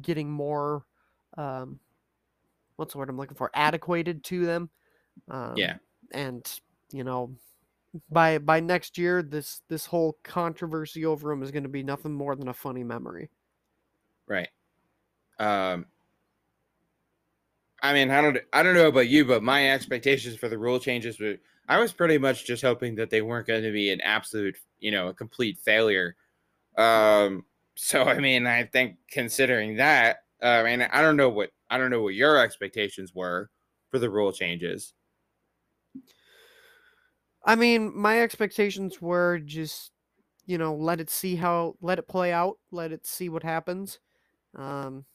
getting more, um, what's the word I'm looking for? Adequated to them. Um, Yeah. and you know, by by next year, this this whole controversy over them is going to be nothing more than a funny memory. Right. Um I mean, I don't I don't know about you, but my expectations for the rule changes were I was pretty much just hoping that they weren't going to be an absolute, you know, a complete failure. Um so I mean, I think considering that, uh, I mean, I don't know what I don't know what your expectations were for the rule changes. I mean, my expectations were just, you know, let it see how, let it play out, let it see what happens. Um,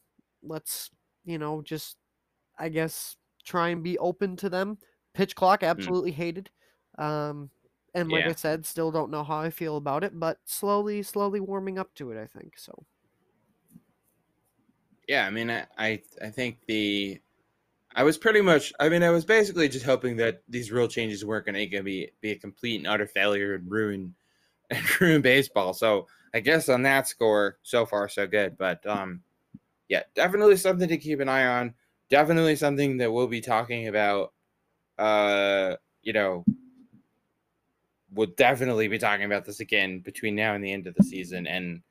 let's, you know, just, I guess, try and be open to them. Pitch clock, absolutely hated. Um, and like I said, still don't know how I feel about it, but slowly, slowly warming up to it, I think. So, Yeah, I mean, I, I think the I was pretty much I mean, I was basically just hoping that these rule changes weren't going to be be a complete and utter failure and ruin and ruin baseball. So I guess on that score, so far so good. But um, yeah, definitely something to keep an eye on. Definitely something that we'll be talking about. Uh, you know, we'll definitely be talking about this again between now and the end of the season and.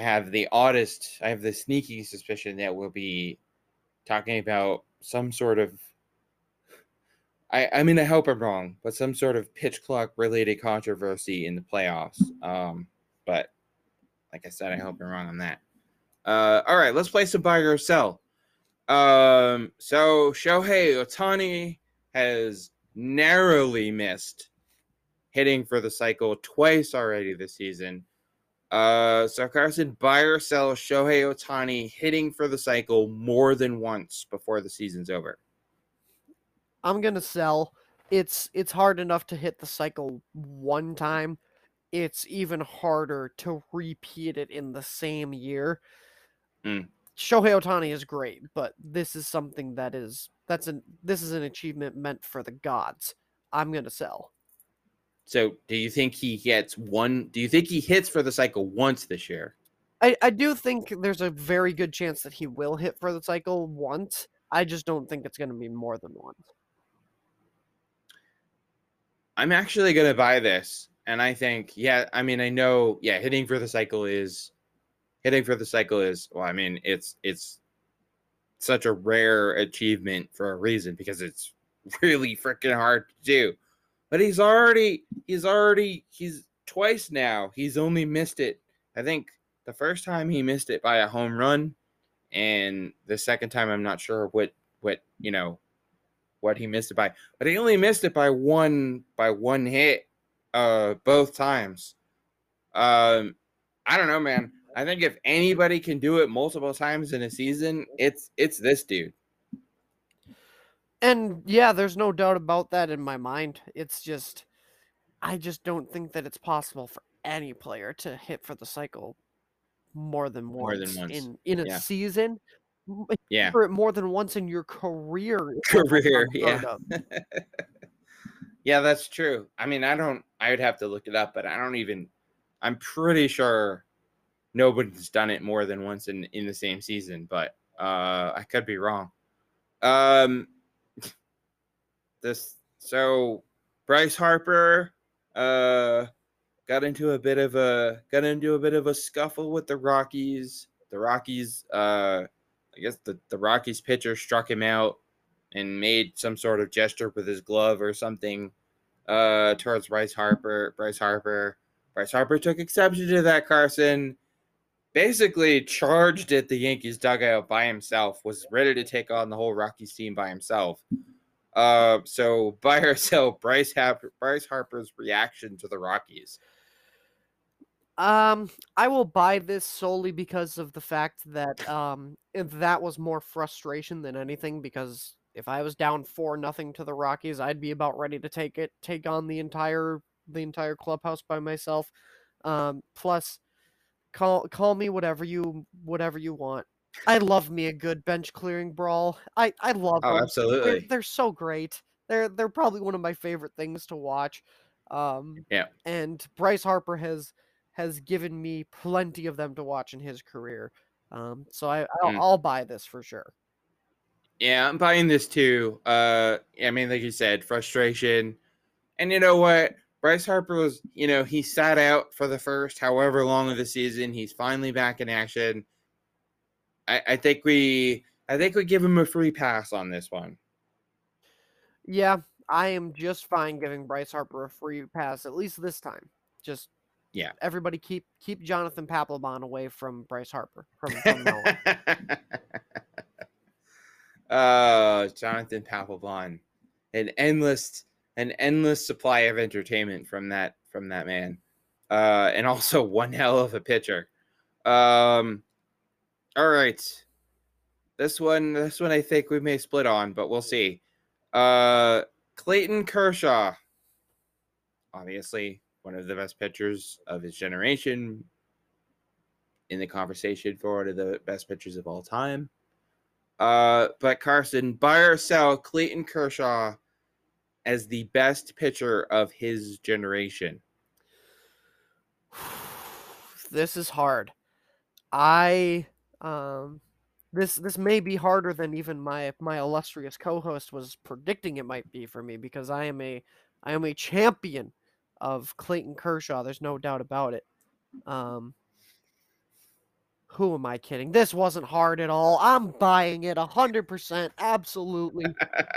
I have the oddest, I have the sneaky suspicion that we'll be talking about some sort of I, I mean I hope I'm wrong, but some sort of pitch clock related controversy in the playoffs. Um, but like I said, I hope I'm wrong on that. Uh, all right, let's play some buy or sell. Um, so Shohei Ohtani has narrowly missed hitting for the cycle twice already this season. Uh, so Carson, buy or sell Shohei Ohtani hitting for the cycle more than once before the season's over. I'm gonna sell. It's it's hard enough to hit the cycle one time. It's even harder to repeat it in the same year. Mm. Shohei Ohtani is great, but this is something that is that's an this is an achievement meant for the gods. I'm gonna sell. So, do you think he gets one? Do you think he hits for the cycle once this year? I, I do think there's a very good chance that he will hit for the cycle once. I just don't think it's gonna be more than once. I'm actually gonna buy this, and I think, yeah, I mean, I know, yeah, hitting for the cycle is hitting for the cycle is well, I mean, it's it's such a rare achievement for a reason because it's really freaking hard to do. But he's already he's already he's twice now. He's only missed it. I think the first time he missed it by a home run, and the second time I'm not sure what what you know what he missed it by, but he only missed it by one by one hit, uh, both times. Um, I don't know, man. I think if anybody can do it multiple times in a season, it's it's this dude. And yeah, there's no doubt about that in my mind. It's just I just don't think that it's possible for any player to hit for the cycle more than More once, than once. in in a Yeah. season. Yeah, For it more than once in your career. career. Yeah, yeah, that's true. I mean, I don't. I would have to look it up, but I don't even. I'm pretty sure nobody's done it more than once in in the same season, but uh, I could be wrong. Um, this so Bryce Harper uh got into a bit of a got into a bit of a scuffle with the Rockies. The Rockies uh I guess the, the Rockies pitcher struck him out and made some sort of gesture with his glove or something uh towards Bryce Harper. Bryce Harper. Bryce Harper took exception to that Carson. Basically charged at the Yankees dugout by himself, was ready to take on the whole Rockies team by himself. Uh, so buy or sell Bryce Bryce Harper's reaction to the Rockies. Um, I will buy this solely because of the fact that um that was more frustration than anything. Because if I was down four nothing to the Rockies, I'd be about ready to take it, take on the entire the entire clubhouse by myself. Um, plus, call call me whatever you whatever you want. I love me a good bench clearing brawl. I I love Oh, them. They're, absolutely. they're so great. They're they're probably one of my favorite things to watch. Um, Yeah. And Bryce Harper has has given me plenty of them to watch in his career. Um, so I I'll, Mm. I'll buy this for sure. Yeah, I'm buying this too. Uh, I mean, like you said, frustration. And you know what? Bryce Harper was, you know, he sat out for the first however long of the season. He's finally back in action. I, I think we, I think we give him a free pass on this one. Yeah, I am just fine giving Bryce Harper a free pass at least this time. Just Yeah. everybody keep keep Jonathan Papelbon away from Bryce Harper from, from uh, Jonathan Papelbon, an endless, an endless supply of entertainment from that from that man, uh, and also one hell of a pitcher. Um, all right, this one, this one, I think we may split on, but we'll see. Uh, Clayton Kershaw, obviously one of the best pitchers of his generation, in the conversation for one of the best pitchers of all time. Uh, but Carson, buy or sell Clayton Kershaw as the best pitcher of his generation. this is hard. I um this this may be harder than even my my illustrious co-host was predicting it might be for me because I am a I am a champion of Clayton Kershaw. There's no doubt about it. Um who am I kidding? This wasn't hard at all. I'm buying it 100%. Absolutely.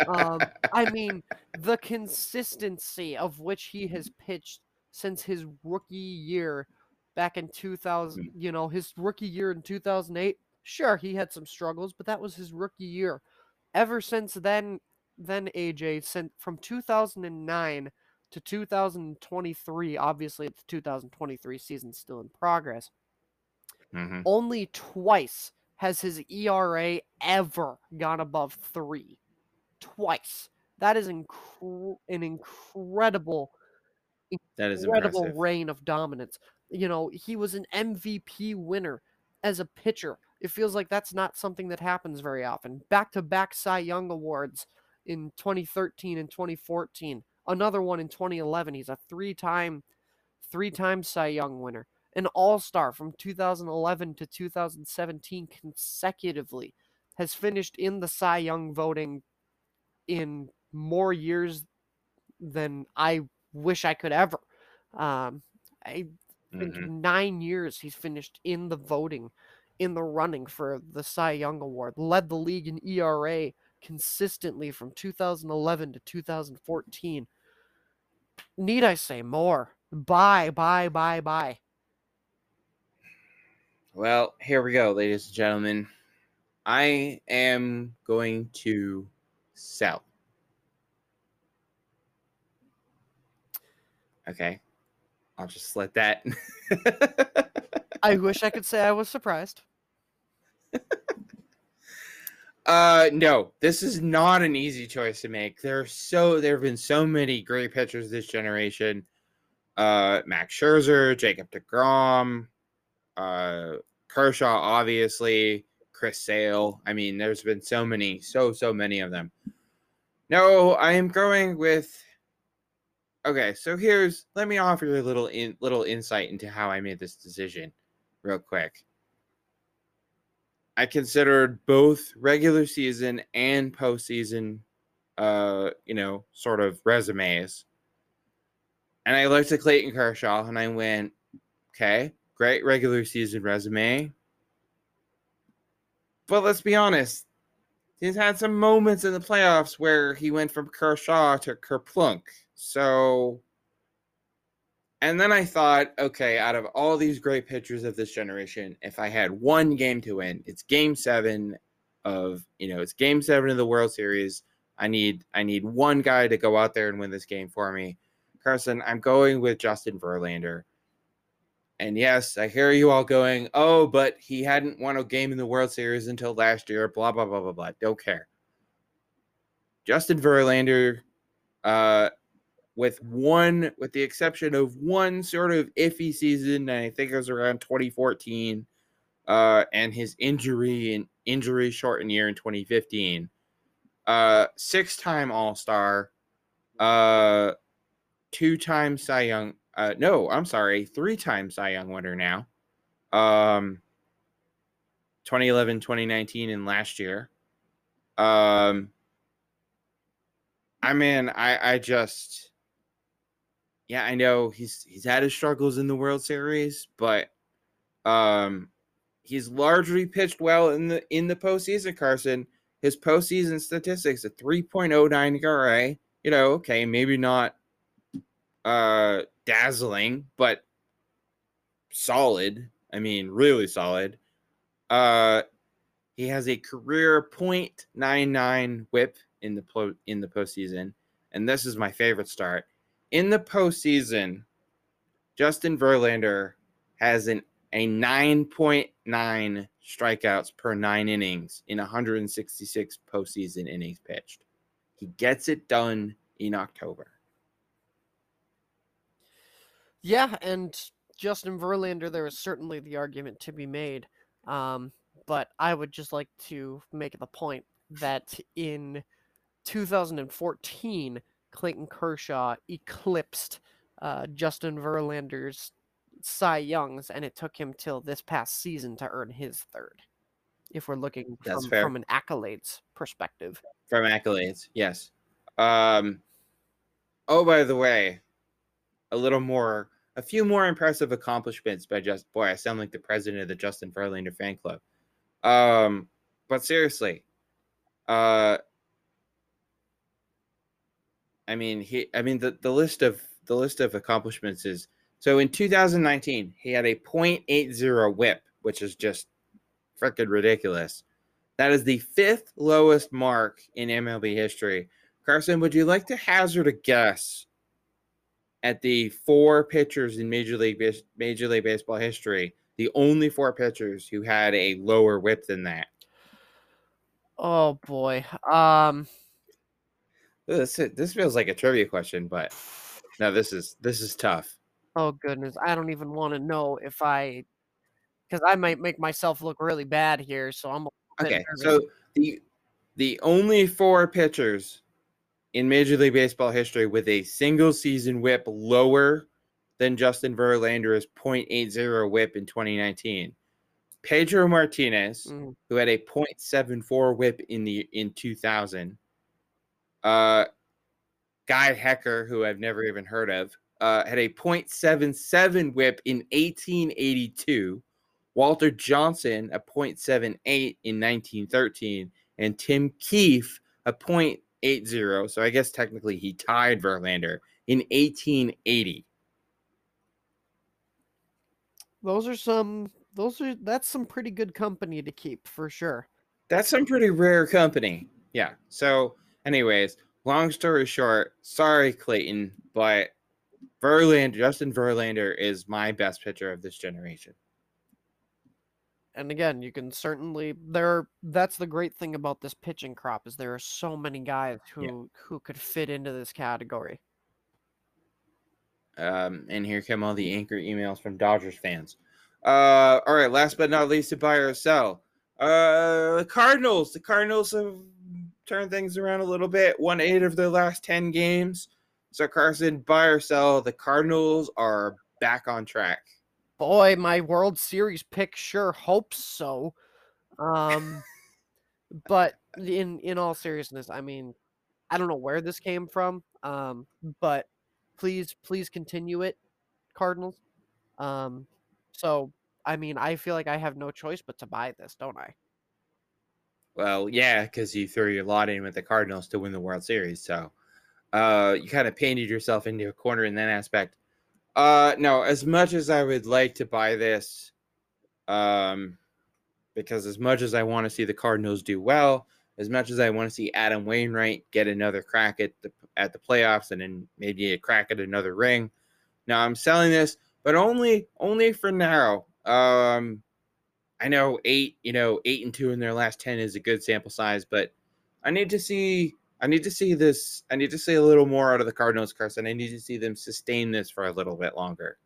Um, I mean, the consistency of which he has pitched since his rookie year back in 2000, you know, his rookie year in 2008. Sure, he had some struggles, but that was his rookie year. Ever since then, then AJ, sent from 2009 to 2023, obviously the 2023 season's still in progress. Mhm. Only twice has his ERA ever gone above three. Twice. That is incre- an incredible That is incredible impressive. reign of dominance. You know, he was an MVP winner as a pitcher. It feels like that's not something that happens very often. Back to back Cy Young awards in 2013 and 2014. Another one in 2011. He's a three time three time Cy Young winner. An all-star from 2011 to 2017 consecutively has finished in the Cy Young voting in more years than I wish I could ever. Um, I mm-hmm. nine years he's finished in the voting, in the running for the Cy Young Award, led the league in ERA consistently from 2011 to 2014. Need I say more? Bye, bye, bye, bye. Well, here we go, ladies and gentlemen. I am going to sell. Okay. I'll just let that. I wish I could say I was surprised. uh no, this is not an easy choice to make. There are so there have been so many great pitchers this generation. Uh Max Scherzer, Jacob DeGrom, uh Kershaw, obviously, Chris Sale. I mean, there's been so many, so so many of them. No, I am going with Okay, so here's let me offer you a little in little insight into how I made this decision real quick. I considered both regular season and postseason uh, you know, sort of resumes. And I looked at Clayton Kershaw and I went, okay, great regular season resume. But let's be honest, he's had some moments in the playoffs where he went from Kershaw to Kerplunk. So, and then I thought, okay, out of all these great pitchers of this generation, if I had one game to win, it's game seven of, you know, it's game seven of the World Series. I need, I need one guy to go out there and win this game for me. Carson, I'm going with Justin Verlander. And yes, I hear you all going, oh, but he hadn't won a game in the World Series until last year, blah, blah, blah, blah, blah. Don't care. Justin Verlander uh, with one, with the exception of one sort of iffy season, I think it was around 2014, uh, and his injury and injury shortened year in 2015. Uh, six-time All-Star, uh, two-time Cy Young. Uh, no, I'm sorry, three-time Cy Young winner now. Um, 2011, 2019, and last year. Um, I mean, I I just yeah, I know he's he's had his struggles in the World Series, but um, he's largely pitched well in the in the postseason. Carson, his postseason statistics: a 3.09 ERA. You know, okay, maybe not uh dazzling, but solid. I mean, really solid. Uh, he has a career .99 WHIP in the po- in the postseason, and this is my favorite start in the postseason, Justin Verlander has an a 9.9 strikeouts per nine innings in 166 postseason innings pitched. He gets it done in October. Yeah, and Justin Verlander, there is certainly the argument to be made. Um, but I would just like to make the point that in 2014, Clayton Kershaw eclipsed uh, Justin Verlander's Cy Youngs, and it took him till this past season to earn his third. If we're looking from, from an accolades perspective, from accolades, yes. Um, oh, by the way, a little more, a few more impressive accomplishments by just boy. I sound like the president of the Justin Verlander fan club. Um, but seriously, uh, I mean, he. I mean, the, the list of the list of accomplishments is so. In 2019, he had a .80 WHIP, which is just freaking ridiculous. That is the fifth lowest mark in MLB history. Carson, would you like to hazard a guess at the four pitchers in Major League Major League Baseball history? The only four pitchers who had a lower WHIP than that. Oh boy. Um this this feels like a trivia question, but no, this is this is tough. Oh goodness, I don't even want to know if I, because I might make myself look really bad here. So I'm okay. So the the only four pitchers in Major League Baseball history with a single season WHIP lower than Justin Verlander's .80 WHIP in 2019. Pedro Martinez, mm. who had a .74 WHIP in the in 2000, uh, Guy Hecker, who I've never even heard of, uh, had a .77 whip in 1882. Walter Johnson, a .78 in 1913. And Tim Keefe, a .80. So I guess technically he tied Verlander in 1880. Those are some those are that's some pretty good company to keep for sure. That's some pretty rare company. Yeah. So Anyways, long story short, sorry, Clayton, but Verlander, Justin Verlander is my best pitcher of this generation. And again, you can certainly there. That's the great thing about this pitching crop is there are so many guys who Yeah. who could fit into this category. Um, and here come all the anchor emails from Dodgers fans. Uh, all right, last but not least, to buy or sell. Uh, the Cardinals. The Cardinals have turned things around a little bit. Won eight of their last ten games. So Carson, buy or sell. The Cardinals are back on track. Boy, my World Series pick sure hopes so. Um, but in in all seriousness, I mean, I don't know where this came from. Um, but please, please continue it, Cardinals. Um, so I mean, I feel like I have no choice but to buy this, don't I? Well, yeah, because you threw your lot in with the Cardinals to win the World Series. So uh, you kind of painted yourself into a corner in that aspect. Uh, no, as much as I would like to buy this, um, because as much as I want to see the Cardinals do well, as much as I want to see Adam Wainwright get another crack at the at the playoffs and then maybe a crack at another ring. Now I'm selling this, but only only for now. Um, I know eight, you know, eight and two in their last ten is a good sample size, but I need to see I need to see this. I need to see a little more out of the Cardinals, Carson. I need to see them sustain this for a little bit longer.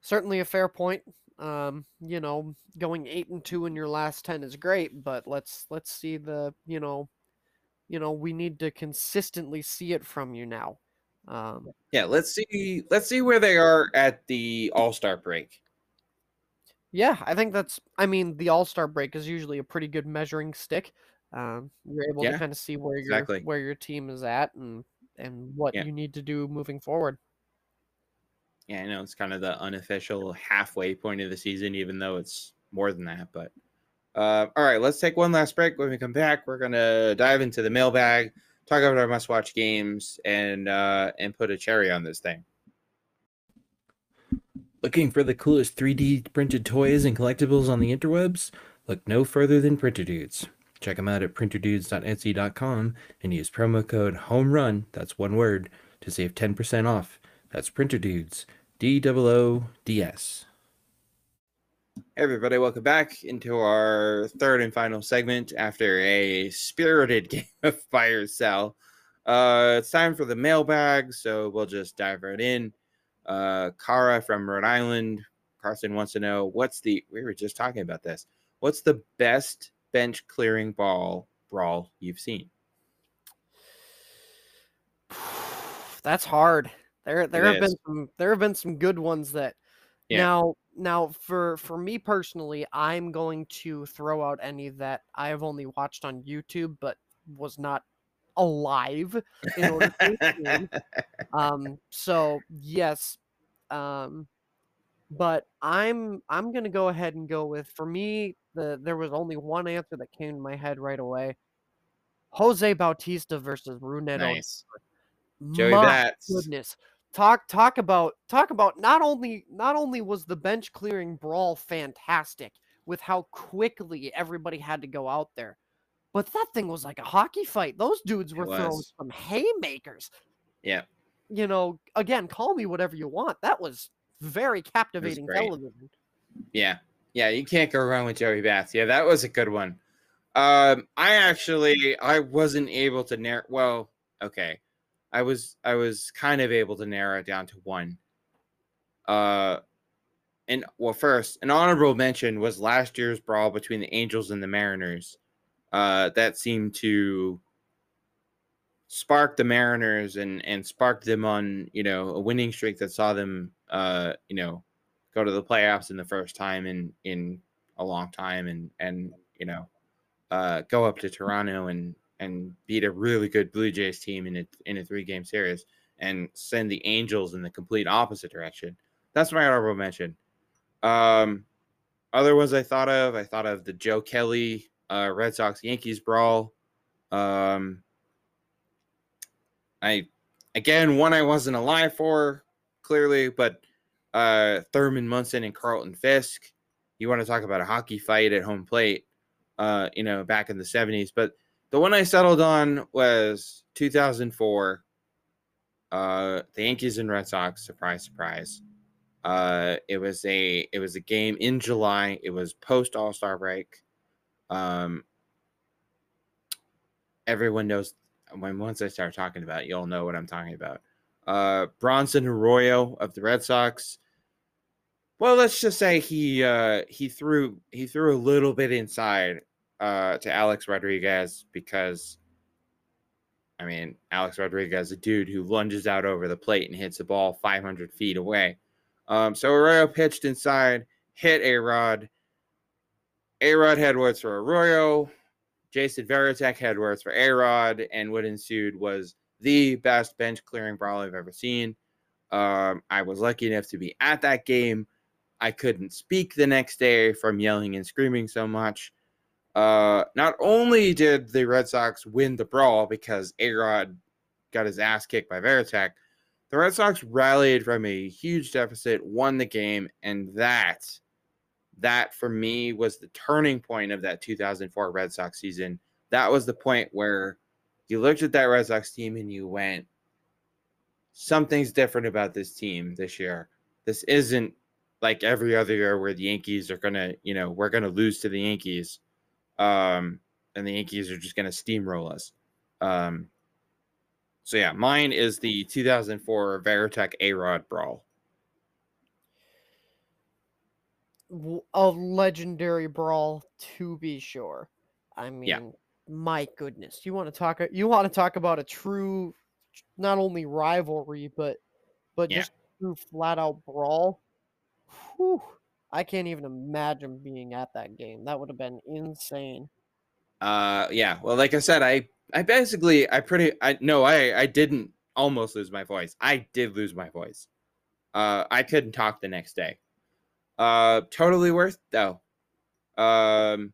Certainly a fair point. Um, you know, going eight and two in your last ten is great, but let's let's see the you know, you know, we need to consistently see it from you now. Um, Yeah, let's see. Let's see where they are at the All Star break. Yeah, I think that's. I mean, the All Star break is usually a pretty good measuring stick. Um, you're able Yeah, to kind of see where exactly. your where your team is at and and what Yeah. you need to do moving forward. Yeah, I know it's kind of the unofficial halfway point of the season, even though it's more than that. But uh, all right, let's take one last break. When we come back, we're gonna dive into the mailbag, talk about our must-watch games, and uh, and put a cherry on this thing. Looking for the coolest 3D printed toys and collectibles on the interwebs? Look no further than Printer Doods. Check them out at printerdoods.etsy.com and use promo code HOMERUN, that's one word, to save 10% off. That's Printer Doods, D O O D S. Hey everybody, welcome back into our third and final segment after a spirited game of fire Cell. Uh, it's time for the mailbag, so we'll just dive right in. Uh, Kara from Rhode Island, Carson wants to know what's the we were just talking about this. What's the best bench clearing ball brawl you've seen? That's hard. There there have is. been some there have been some good ones that Yeah. now now for for me personally, I'm going to throw out any that I have only watched on YouTube but was not alive in order to um so yes um but i'm i'm gonna go ahead and go with for me the there was only one answer that came to my head right away jose bautista versus Brunetto. nice. Joey My Bats. goodness talk talk about talk about not only not only was the bench clearing brawl fantastic with how quickly everybody had to go out there but that thing was like a hockey fight those dudes were throwing some haymakers Yeah. you know again call me whatever you want that was very captivating great. television Yeah. Yeah, you can't go wrong with Joey Bats. Yeah, that was a good one. Um, I actually I wasn't able to narrow well, okay. I was I was kind of able to narrow it down to one. Uh and well first, an honorable mention was last year's brawl between the Angels and the Mariners. Uh that seemed to spark the Mariners and and spark them on, you know, a winning streak that saw them uh, you know, go to the playoffs in the first time in in a long time and and you know uh go up to Toronto and and beat a really good Blue Jays team in a in a three game series and send the Angels in the complete opposite direction. That's my honorable mention. Um other ones I thought of, I thought of the Joe Kelly uh Red Sox Yankees brawl. Um I again one I wasn't alive for clearly, but uh, Thurman Munson and Carlton Fisk. You want to talk about a hockey fight at home plate, uh, you know, back in the 70s. But the one I settled on was 2004. Uh, the Yankees and Red Sox. Surprise, surprise. Uh, it was a it was a game in July. It was post All Star break. Um, everyone knows when once I start talking about it, you'll know what I'm talking about. Uh, Bronson Arroyo of the Red Sox. Well, let's just say he uh, he threw he threw a little bit inside uh, to Alex Rodriguez because, I mean, Alex Rodriguez, is a dude who lunges out over the plate and hits the ball 500 feet away. Um, so Arroyo pitched inside, hit A Rod. A Rod headwards for Arroyo. Jason Varitek headwards for A Rod. And what ensued was the best bench clearing brawl I've ever seen. Um, I was lucky enough to be at that game. I couldn't speak the next day from yelling and screaming so much. Uh, not only did the Red Sox win the brawl because A Rod got his ass kicked by Varitek, the Red Sox rallied from a huge deficit, won the game, and that that for me was the turning point of that 2004 Red Sox season. That was the point where you looked at that Red Sox team and you went, something's different about this team this year. This isn't like every other year where the Yankees are gonna, you know, we're gonna lose to the Yankees, um, and the Yankees are just gonna steamroll us. Um, so yeah, mine is the 2004 Varitek A Rod brawl. A legendary brawl to be sure. I mean, Yeah. my goodness, you want to talk? You want to talk about a true, not only rivalry, but but Yeah. just true flat out brawl. Whew, I can't even imagine being at that game. That would have been insane. Uh, yeah. Well, like I said, I I basically I pretty I no I I didn't almost lose my voice. I did lose my voice. Uh, I couldn't talk the next day. Uh, totally worth though. Um,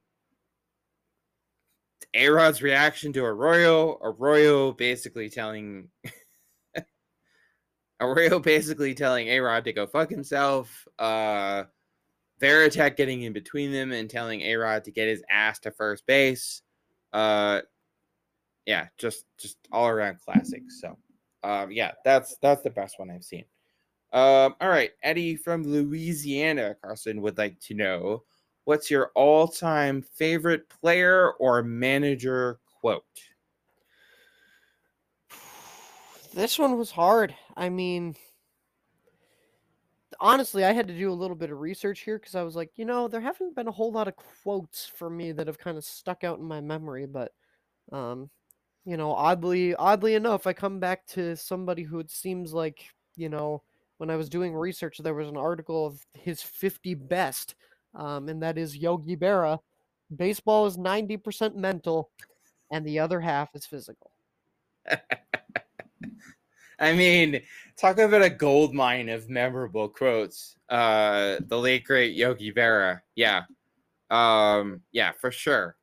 A Rod's reaction to Arroyo. Arroyo basically telling Arroyo basically telling A Rod to go fuck himself. Uh, Varitek getting in between them and telling A Rod to get his ass to first base. Uh, yeah, just just all around classic. So, um, yeah, that's that's the best one I've seen. Um, all right, Eddie from Louisiana, Carson would like to know what's your all-time favorite player or manager quote. This one was hard. I mean, honestly, I had to do a little bit of research here because I was like, you know, there haven't been a whole lot of quotes for me that have kind of stuck out in my memory, but um, you know, oddly oddly enough, I come back to somebody who it seems like, you know, when I was doing research, there was an article of his 50 best, um, and that is Yogi Berra. Baseball is 90% mental, and the other half is physical. I mean, talk about a gold mine of memorable quotes. Uh, the late great Yogi Berra. Yeah. Um, yeah, for sure.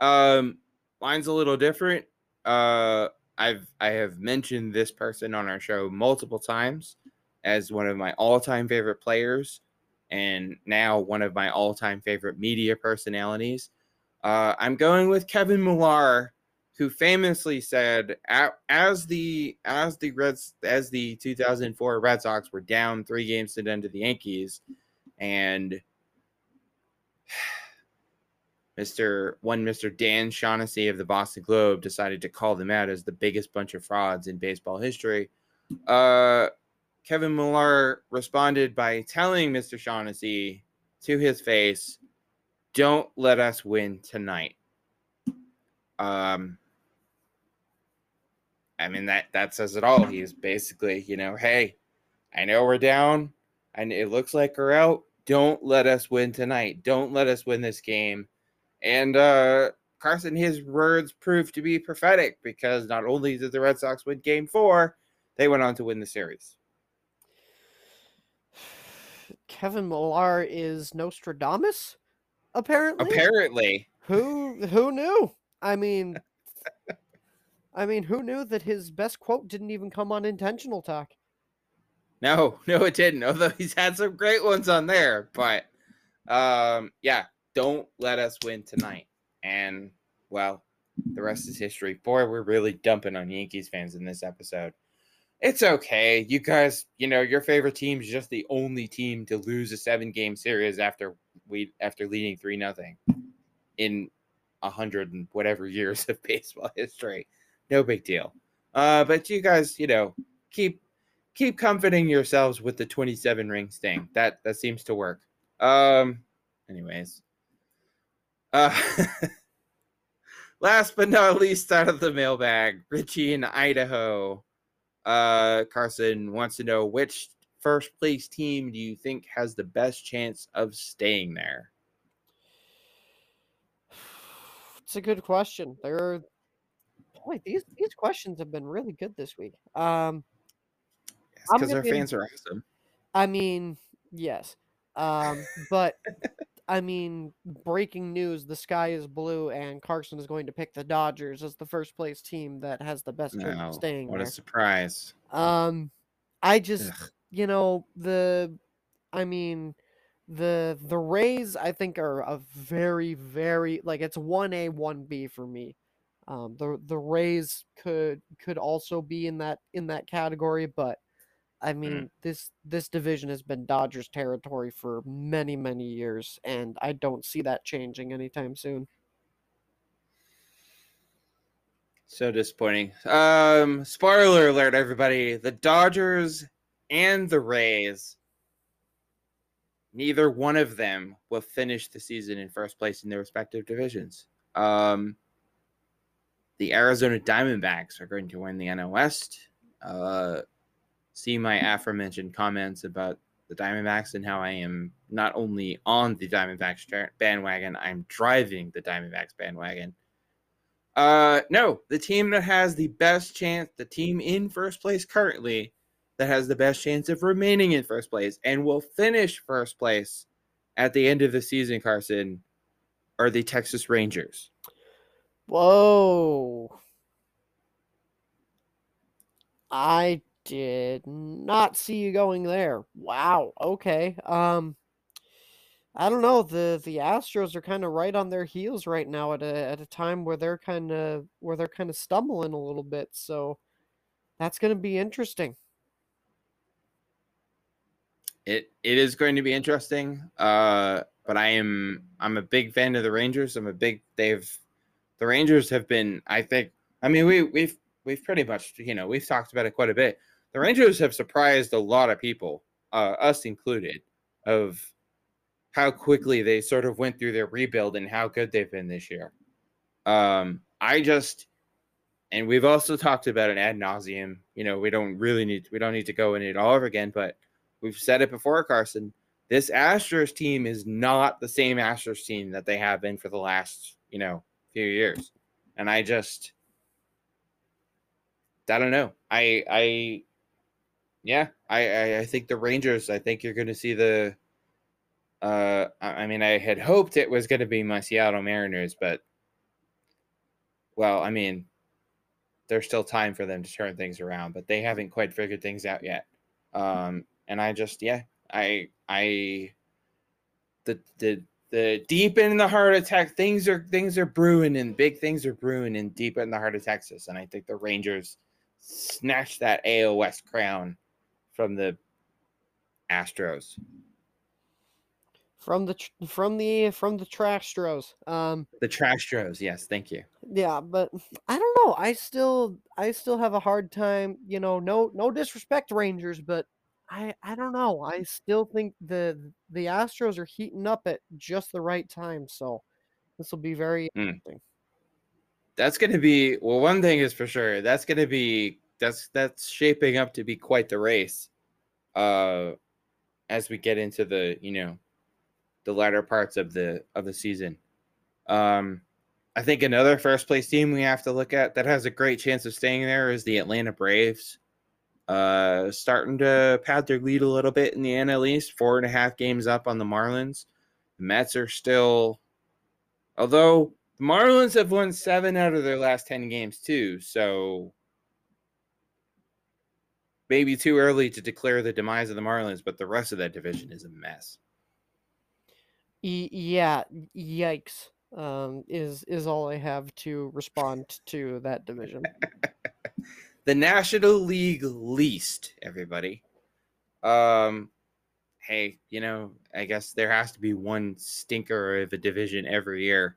Um, mine's a little different. Uh, I've I have mentioned this person on our show multiple times as one of my all-time favorite players, and now one of my all-time favorite media personalities. Uh, I'm going with Kevin Millar who famously said as the as the Reds as the 2004 Red Sox were down three games to none to the Yankees, and Mr. one Mr. Dan Shaughnessy of the Boston Globe decided to call them out as the biggest bunch of frauds in baseball history. Uh, Kevin Millar responded by telling Mr. Shaughnessy to his face, "Don't let us win tonight." Um, I mean that that says it all. He's basically, you know, hey, I know we're down, and it looks like we're out. Don't let us win tonight. Don't let us win this game. And uh Carson, his words proved to be prophetic because not only did the Red Sox win Game Four, they went on to win the series. Kevin Millar is Nostradamus, apparently. Apparently, Who who knew? I mean, I mean, who knew that his best quote didn't even come on intentional talk? no, no, it didn't. Although he's had some great ones on there, but um, yeah, don't let us win tonight. And well, the rest is history. Boy, we're really dumping on Yankees fans in this episode. it's okay. You guys, you know, your favorite team is just the only team to lose a seven game series after we after leading three nothing in a hundred and whatever years of baseball history. No big deal. Uh, but you guys, you know, keep keep comforting yourselves with the 27 rings thing. That that seems to work. Um anyways. Uh last but not least out of the mailbag, Richie in Idaho. Uh Carson wants to know which first place team do you think has the best chance of staying there? It's a good question. There boy, these these questions have been really good this week. Um Because our fans are awesome. I mean, yes. Um, but I mean, breaking news: the sky is blue, and Carson is going to pick the Dodgers as the first place team that has the best chance No, of staying what a surprise. Um, I just, Ugh. you know, the, I mean, the the Rays I think are a very very like it's one A one B for me. Um, the the Rays could could also be in that in that category, but I mean this this division has been Dodgers territory for many many years, and I don't see that changing anytime soon. So disappointing. Um, spoiler alert, everybody. The Dodgers and the Rays, neither one of them will finish the season in first place in their respective divisions. Um, the Arizona Diamondbacks are going to win the NL West. Uh, see my aforementioned comments about the Diamondbacks and how I am not only on the Diamondbacks bandwagon, I'm driving the Diamondbacks bandwagon. Uh, no, the team that has the best chance, the team in first place currently, that has the best chance of remaining in first place and will finish first place at the end of the season, Carson, are the Texas Rangers. Whoa. I did not see you going there. Wow. Okay. Um I don't know. The the Astros are kind of right on their heels right now at a at a time where they're kind of where they're kind of stumbling a little bit. So that's going to be interesting. It it is going to be interesting. Uh, but I am I'm a big fan of the Rangers. I'm a big they've the Rangers have been I think I mean we we've we've pretty much you know we've talked about it quite a bit. The Rangers have surprised a lot of people, uh, us included, of how quickly they sort of went through their rebuild and how good they've been this year. Um, I just and we've also talked about it ad nauseum. You know, we don't really need we don't need to go in it all over again, but we've said it before, Carson. This Astros team is not the same Astros team that they have been for the last, you know, few years. And I just I don't know. I I yeah, I I, I think the Rangers, I think you're gonna see the uh I mean I had hoped it was gonna be my Seattle Mariners, but well, I mean, there's still time for them to turn things around, but they haven't quite figured things out yet. Um, and I just, yeah, I, I, the, the, the deep in the heart of Texas, things are things are brewing and big things are brewing in deep in the heart of Texas, and I think the Rangers snatched that AOS crown from the Astros. From the from the from the Trashtros. Um The Trashtros, yes, thank you. Yeah, but I don't know. I still I still have a hard time, you know, no no disrespect Rangers, but I I don't know. I still think the the Astros are heating up at just the right time, so this will be very Mm. interesting. That's going to be well. One thing is for sure. That's going to be that's that's shaping up to be quite the race. Uh, as we get into the you know, the latter parts of the of the season. Um, I think another first place team we have to look at that has a great chance of staying there is the Atlanta Braves. Uh, starting to pad their lead a little bit in the NL East, four and a half games up on the Marlins. The Mets are still, although the Marlins have won seven out of their last 10 games, too. So maybe too early to declare the demise of the Marlins, but the rest of that division is a mess. Yeah, yikes. Um is is all I have to respond to that division. the National League least, everybody. Um, hey, you know, I guess there has to be one stinker of a division every year.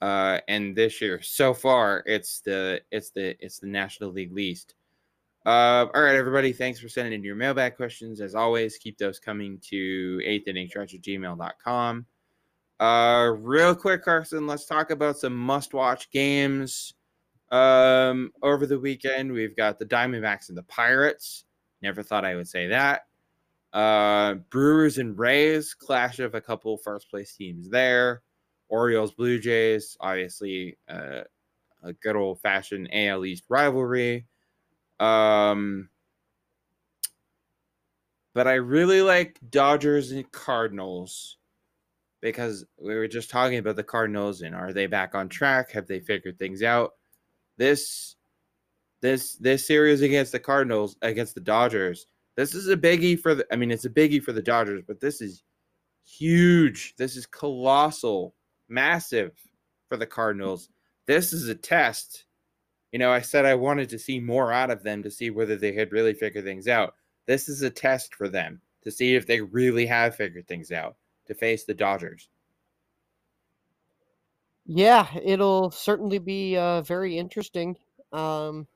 Uh, and this year, so far, it's the it's the it's the National League least. Uh, all right, everybody. Thanks for sending in your mailbag questions. As always, keep those coming to eighth at gmail.com. Uh, real quick, Carson, let's talk about some must watch games. Um, over the weekend, we've got the Diamondbacks and the Pirates. Never thought I would say that. Uh, Brewers and Rays, clash of a couple first place teams there. Orioles, Blue Jays, obviously uh, a good old fashioned AL East rivalry. Um, but I really like Dodgers and Cardinals because we were just talking about the Cardinals and are they back on track? Have they figured things out? This this this series against the Cardinals against the Dodgers. This is a biggie for the I mean it's a biggie for the Dodgers, but this is huge. This is colossal, massive for the Cardinals. This is a test you know, I said I wanted to see more out of them to see whether they had really figured things out. This is a test for them to see if they really have figured things out to face the Dodgers. Yeah, it'll certainly be uh, very interesting. Um,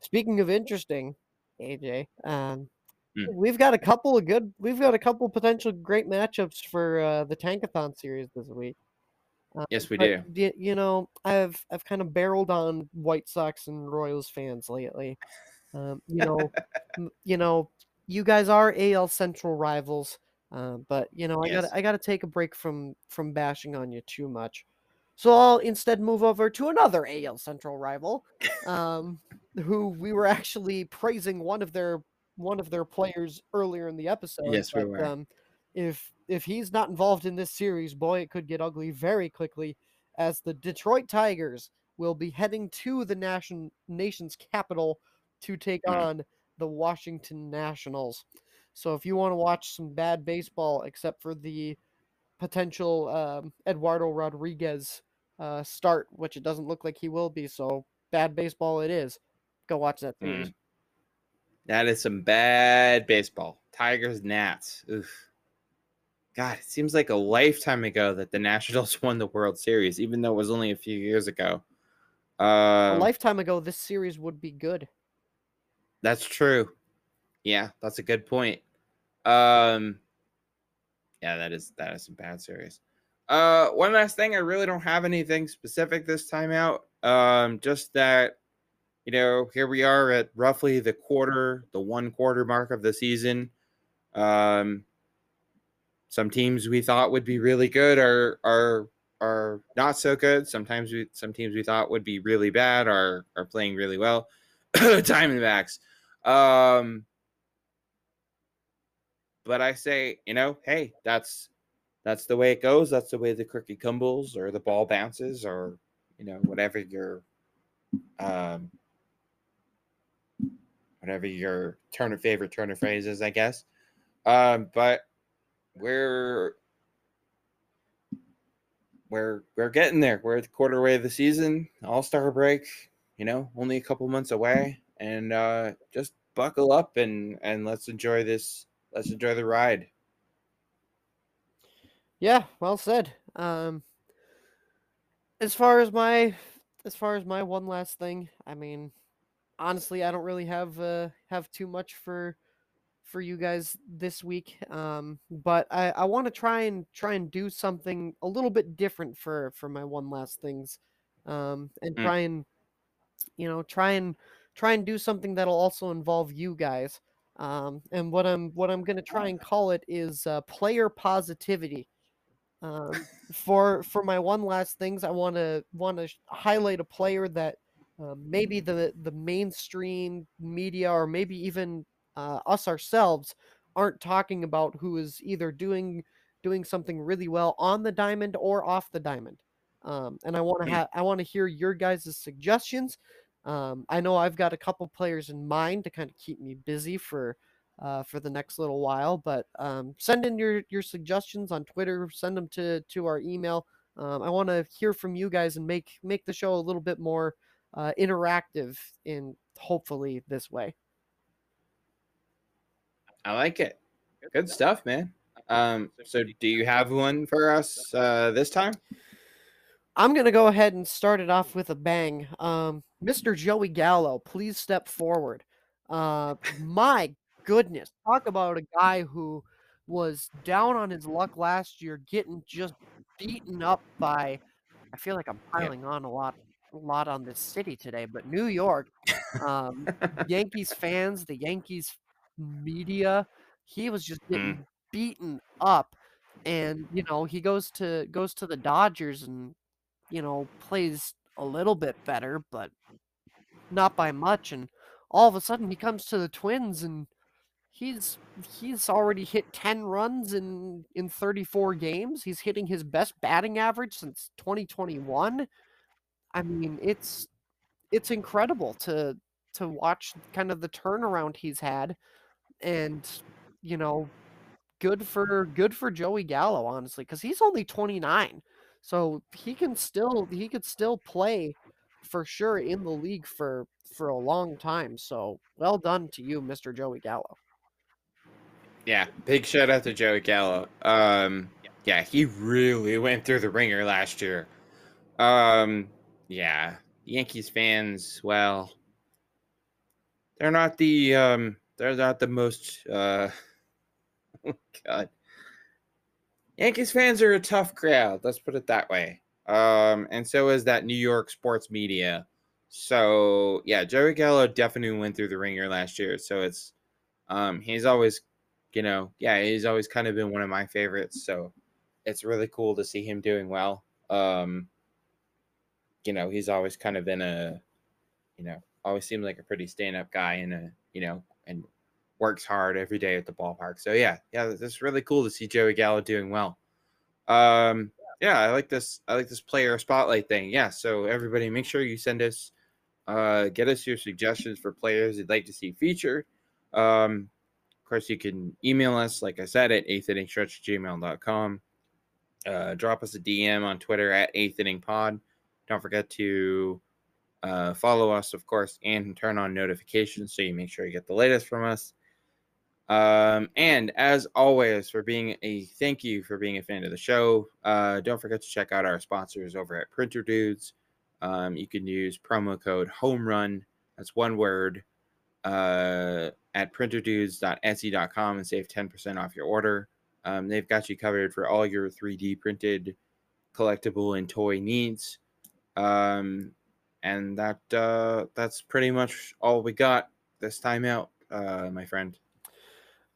speaking of interesting, AJ, um, mm. we've got a couple of good, we've got a couple potential great matchups for uh, the Tankathon series this week. Uh, yes, we do. You know, I've I've kind of barreled on White Sox and Royals fans lately. Um, you know, you know, you guys are AL Central rivals, uh, but you know, I yes. got I got to take a break from from bashing on you too much. So I'll instead move over to another AL Central rival, um, who we were actually praising one of their one of their players earlier in the episode. Yes, but, we were. Um, if if he's not involved in this series, boy, it could get ugly very quickly as the Detroit Tigers will be heading to the nation nation's capital to take mm. on the Washington Nationals. So if you want to watch some bad baseball, except for the potential um, Eduardo Rodriguez uh, start, which it doesn't look like he will be, so bad baseball it is. Go watch that series. Mm. That is some bad baseball. Tigers, Nats. Oof. God, it seems like a lifetime ago that the Nationals won the World Series, even though it was only a few years ago. Uh, a um lifetime ago, this series would be good. That's true. Yeah, that's a good point. Um, yeah, that is that is some bad series. Uh, one last thing, I really don't have anything specific this time out. Um, just that, you know, here we are at roughly the quarter, the one quarter mark of the season. Um, some teams we thought would be really good are are are not so good. Sometimes we some teams we thought would be really bad are are playing really well. Diamondbacks. Um but I say, you know, hey, that's that's the way it goes. That's the way the cookie crumbles or the ball bounces or you know, whatever your um whatever your turn of favorite turn of phrase is, I guess. Um, but we're we're we're getting there. We're at the quarter way of the season, All Star break. You know, only a couple months away, and uh, just buckle up and and let's enjoy this. Let's enjoy the ride. Yeah, well said. Um, as far as my as far as my one last thing, I mean, honestly, I don't really have uh, have too much for for you guys this week. Um, but I, I want to try and try and do something a little bit different for for my one last things, um, and mm. try and you know try and try and do something that'll also involve you guys. Um, and what I'm what I'm gonna try and call it is uh, player positivity. Um, for for my one last things, I want to want to highlight a player that uh, maybe the the mainstream media or maybe even uh, us ourselves aren't talking about who is either doing doing something really well on the diamond or off the diamond. Um, and I want to have I want to hear your guys' suggestions. Um, I know I've got a couple players in mind to kind of keep me busy for uh, for the next little while, but um, send in your your suggestions on Twitter. Send them to to our email. Um, I want to hear from you guys and make make the show a little bit more uh, interactive in hopefully this way. I like it. Good stuff, man. Um, so do you have one for us uh, this time? I'm gonna go ahead and start it off with a bang. Um, Mr. Joey Gallo, please step forward. Uh, my goodness, talk about a guy who was down on his luck last year, getting just beaten up by. I feel like I'm piling on a lot, a lot on this city today, but New York, um, Yankees fans, the Yankees media, he was just getting beaten up, and you know he goes to goes to the Dodgers and you know plays a little bit better, but not by much, and all of a sudden he comes to the Twins and he's he's already hit 10 runs in in 34 games. He's hitting his best batting average since 2021. I mean, it's it's incredible to to watch kind of the turnaround he's had and you know, good for good for Joey Gallo honestly cuz he's only 29. So he can still he could still play for sure in the league for for a long time. So well done to you, Mr. Joey Gallo. Yeah, big shout out to Joey Gallo. Um, yeah, he really went through the ringer last year. Um, yeah, Yankees fans, well, they're not the um, they're not the most. Uh, oh God, Yankees fans are a tough crowd. Let's put it that way. Um, and so is that New York sports media. So yeah, Joey Gallo definitely went through the ringer last year. So it's um, he's always, you know, yeah, he's always kind of been one of my favorites. So it's really cool to see him doing well. Um, you know, he's always kind of been a, you know, always seems like a pretty stand up guy and a, you know, and works hard every day at the ballpark. So yeah, yeah, it's really cool to see Joey Gallo doing well. Um, yeah, I like this. I like this player spotlight thing. Yeah, so everybody, make sure you send us, uh, get us your suggestions for players you'd like to see featured. Um, course, you can email us, like I said, at eighth Uh, drop us a DM on Twitter at eighth inning pod. Don't forget to uh, follow us, of course, and turn on notifications so you make sure you get the latest from us. Um, and as always, for being a thank you for being a fan of the show. Uh, don't forget to check out our sponsors over at Printer Doods. Um, you can use promo code Home Run. That's one word uh, at printerdoods.etsy.com and save 10% off your order. Um, they've got you covered for all your 3D printed collectible and toy needs. Um, and that uh, that's pretty much all we got this time out, uh, my friend.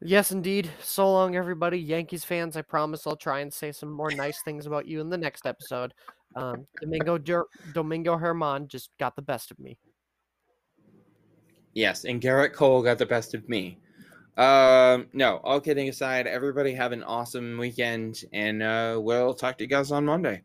Yes, indeed. So long, everybody. Yankees fans, I promise I'll try and say some more nice things about you in the next episode. Um, Domingo Ger- Domingo Germán just got the best of me. Yes, and Gerrit Cole got the best of me. Um, no, all kidding aside, everybody have an awesome weekend, and uh, we'll talk to you guys on Monday.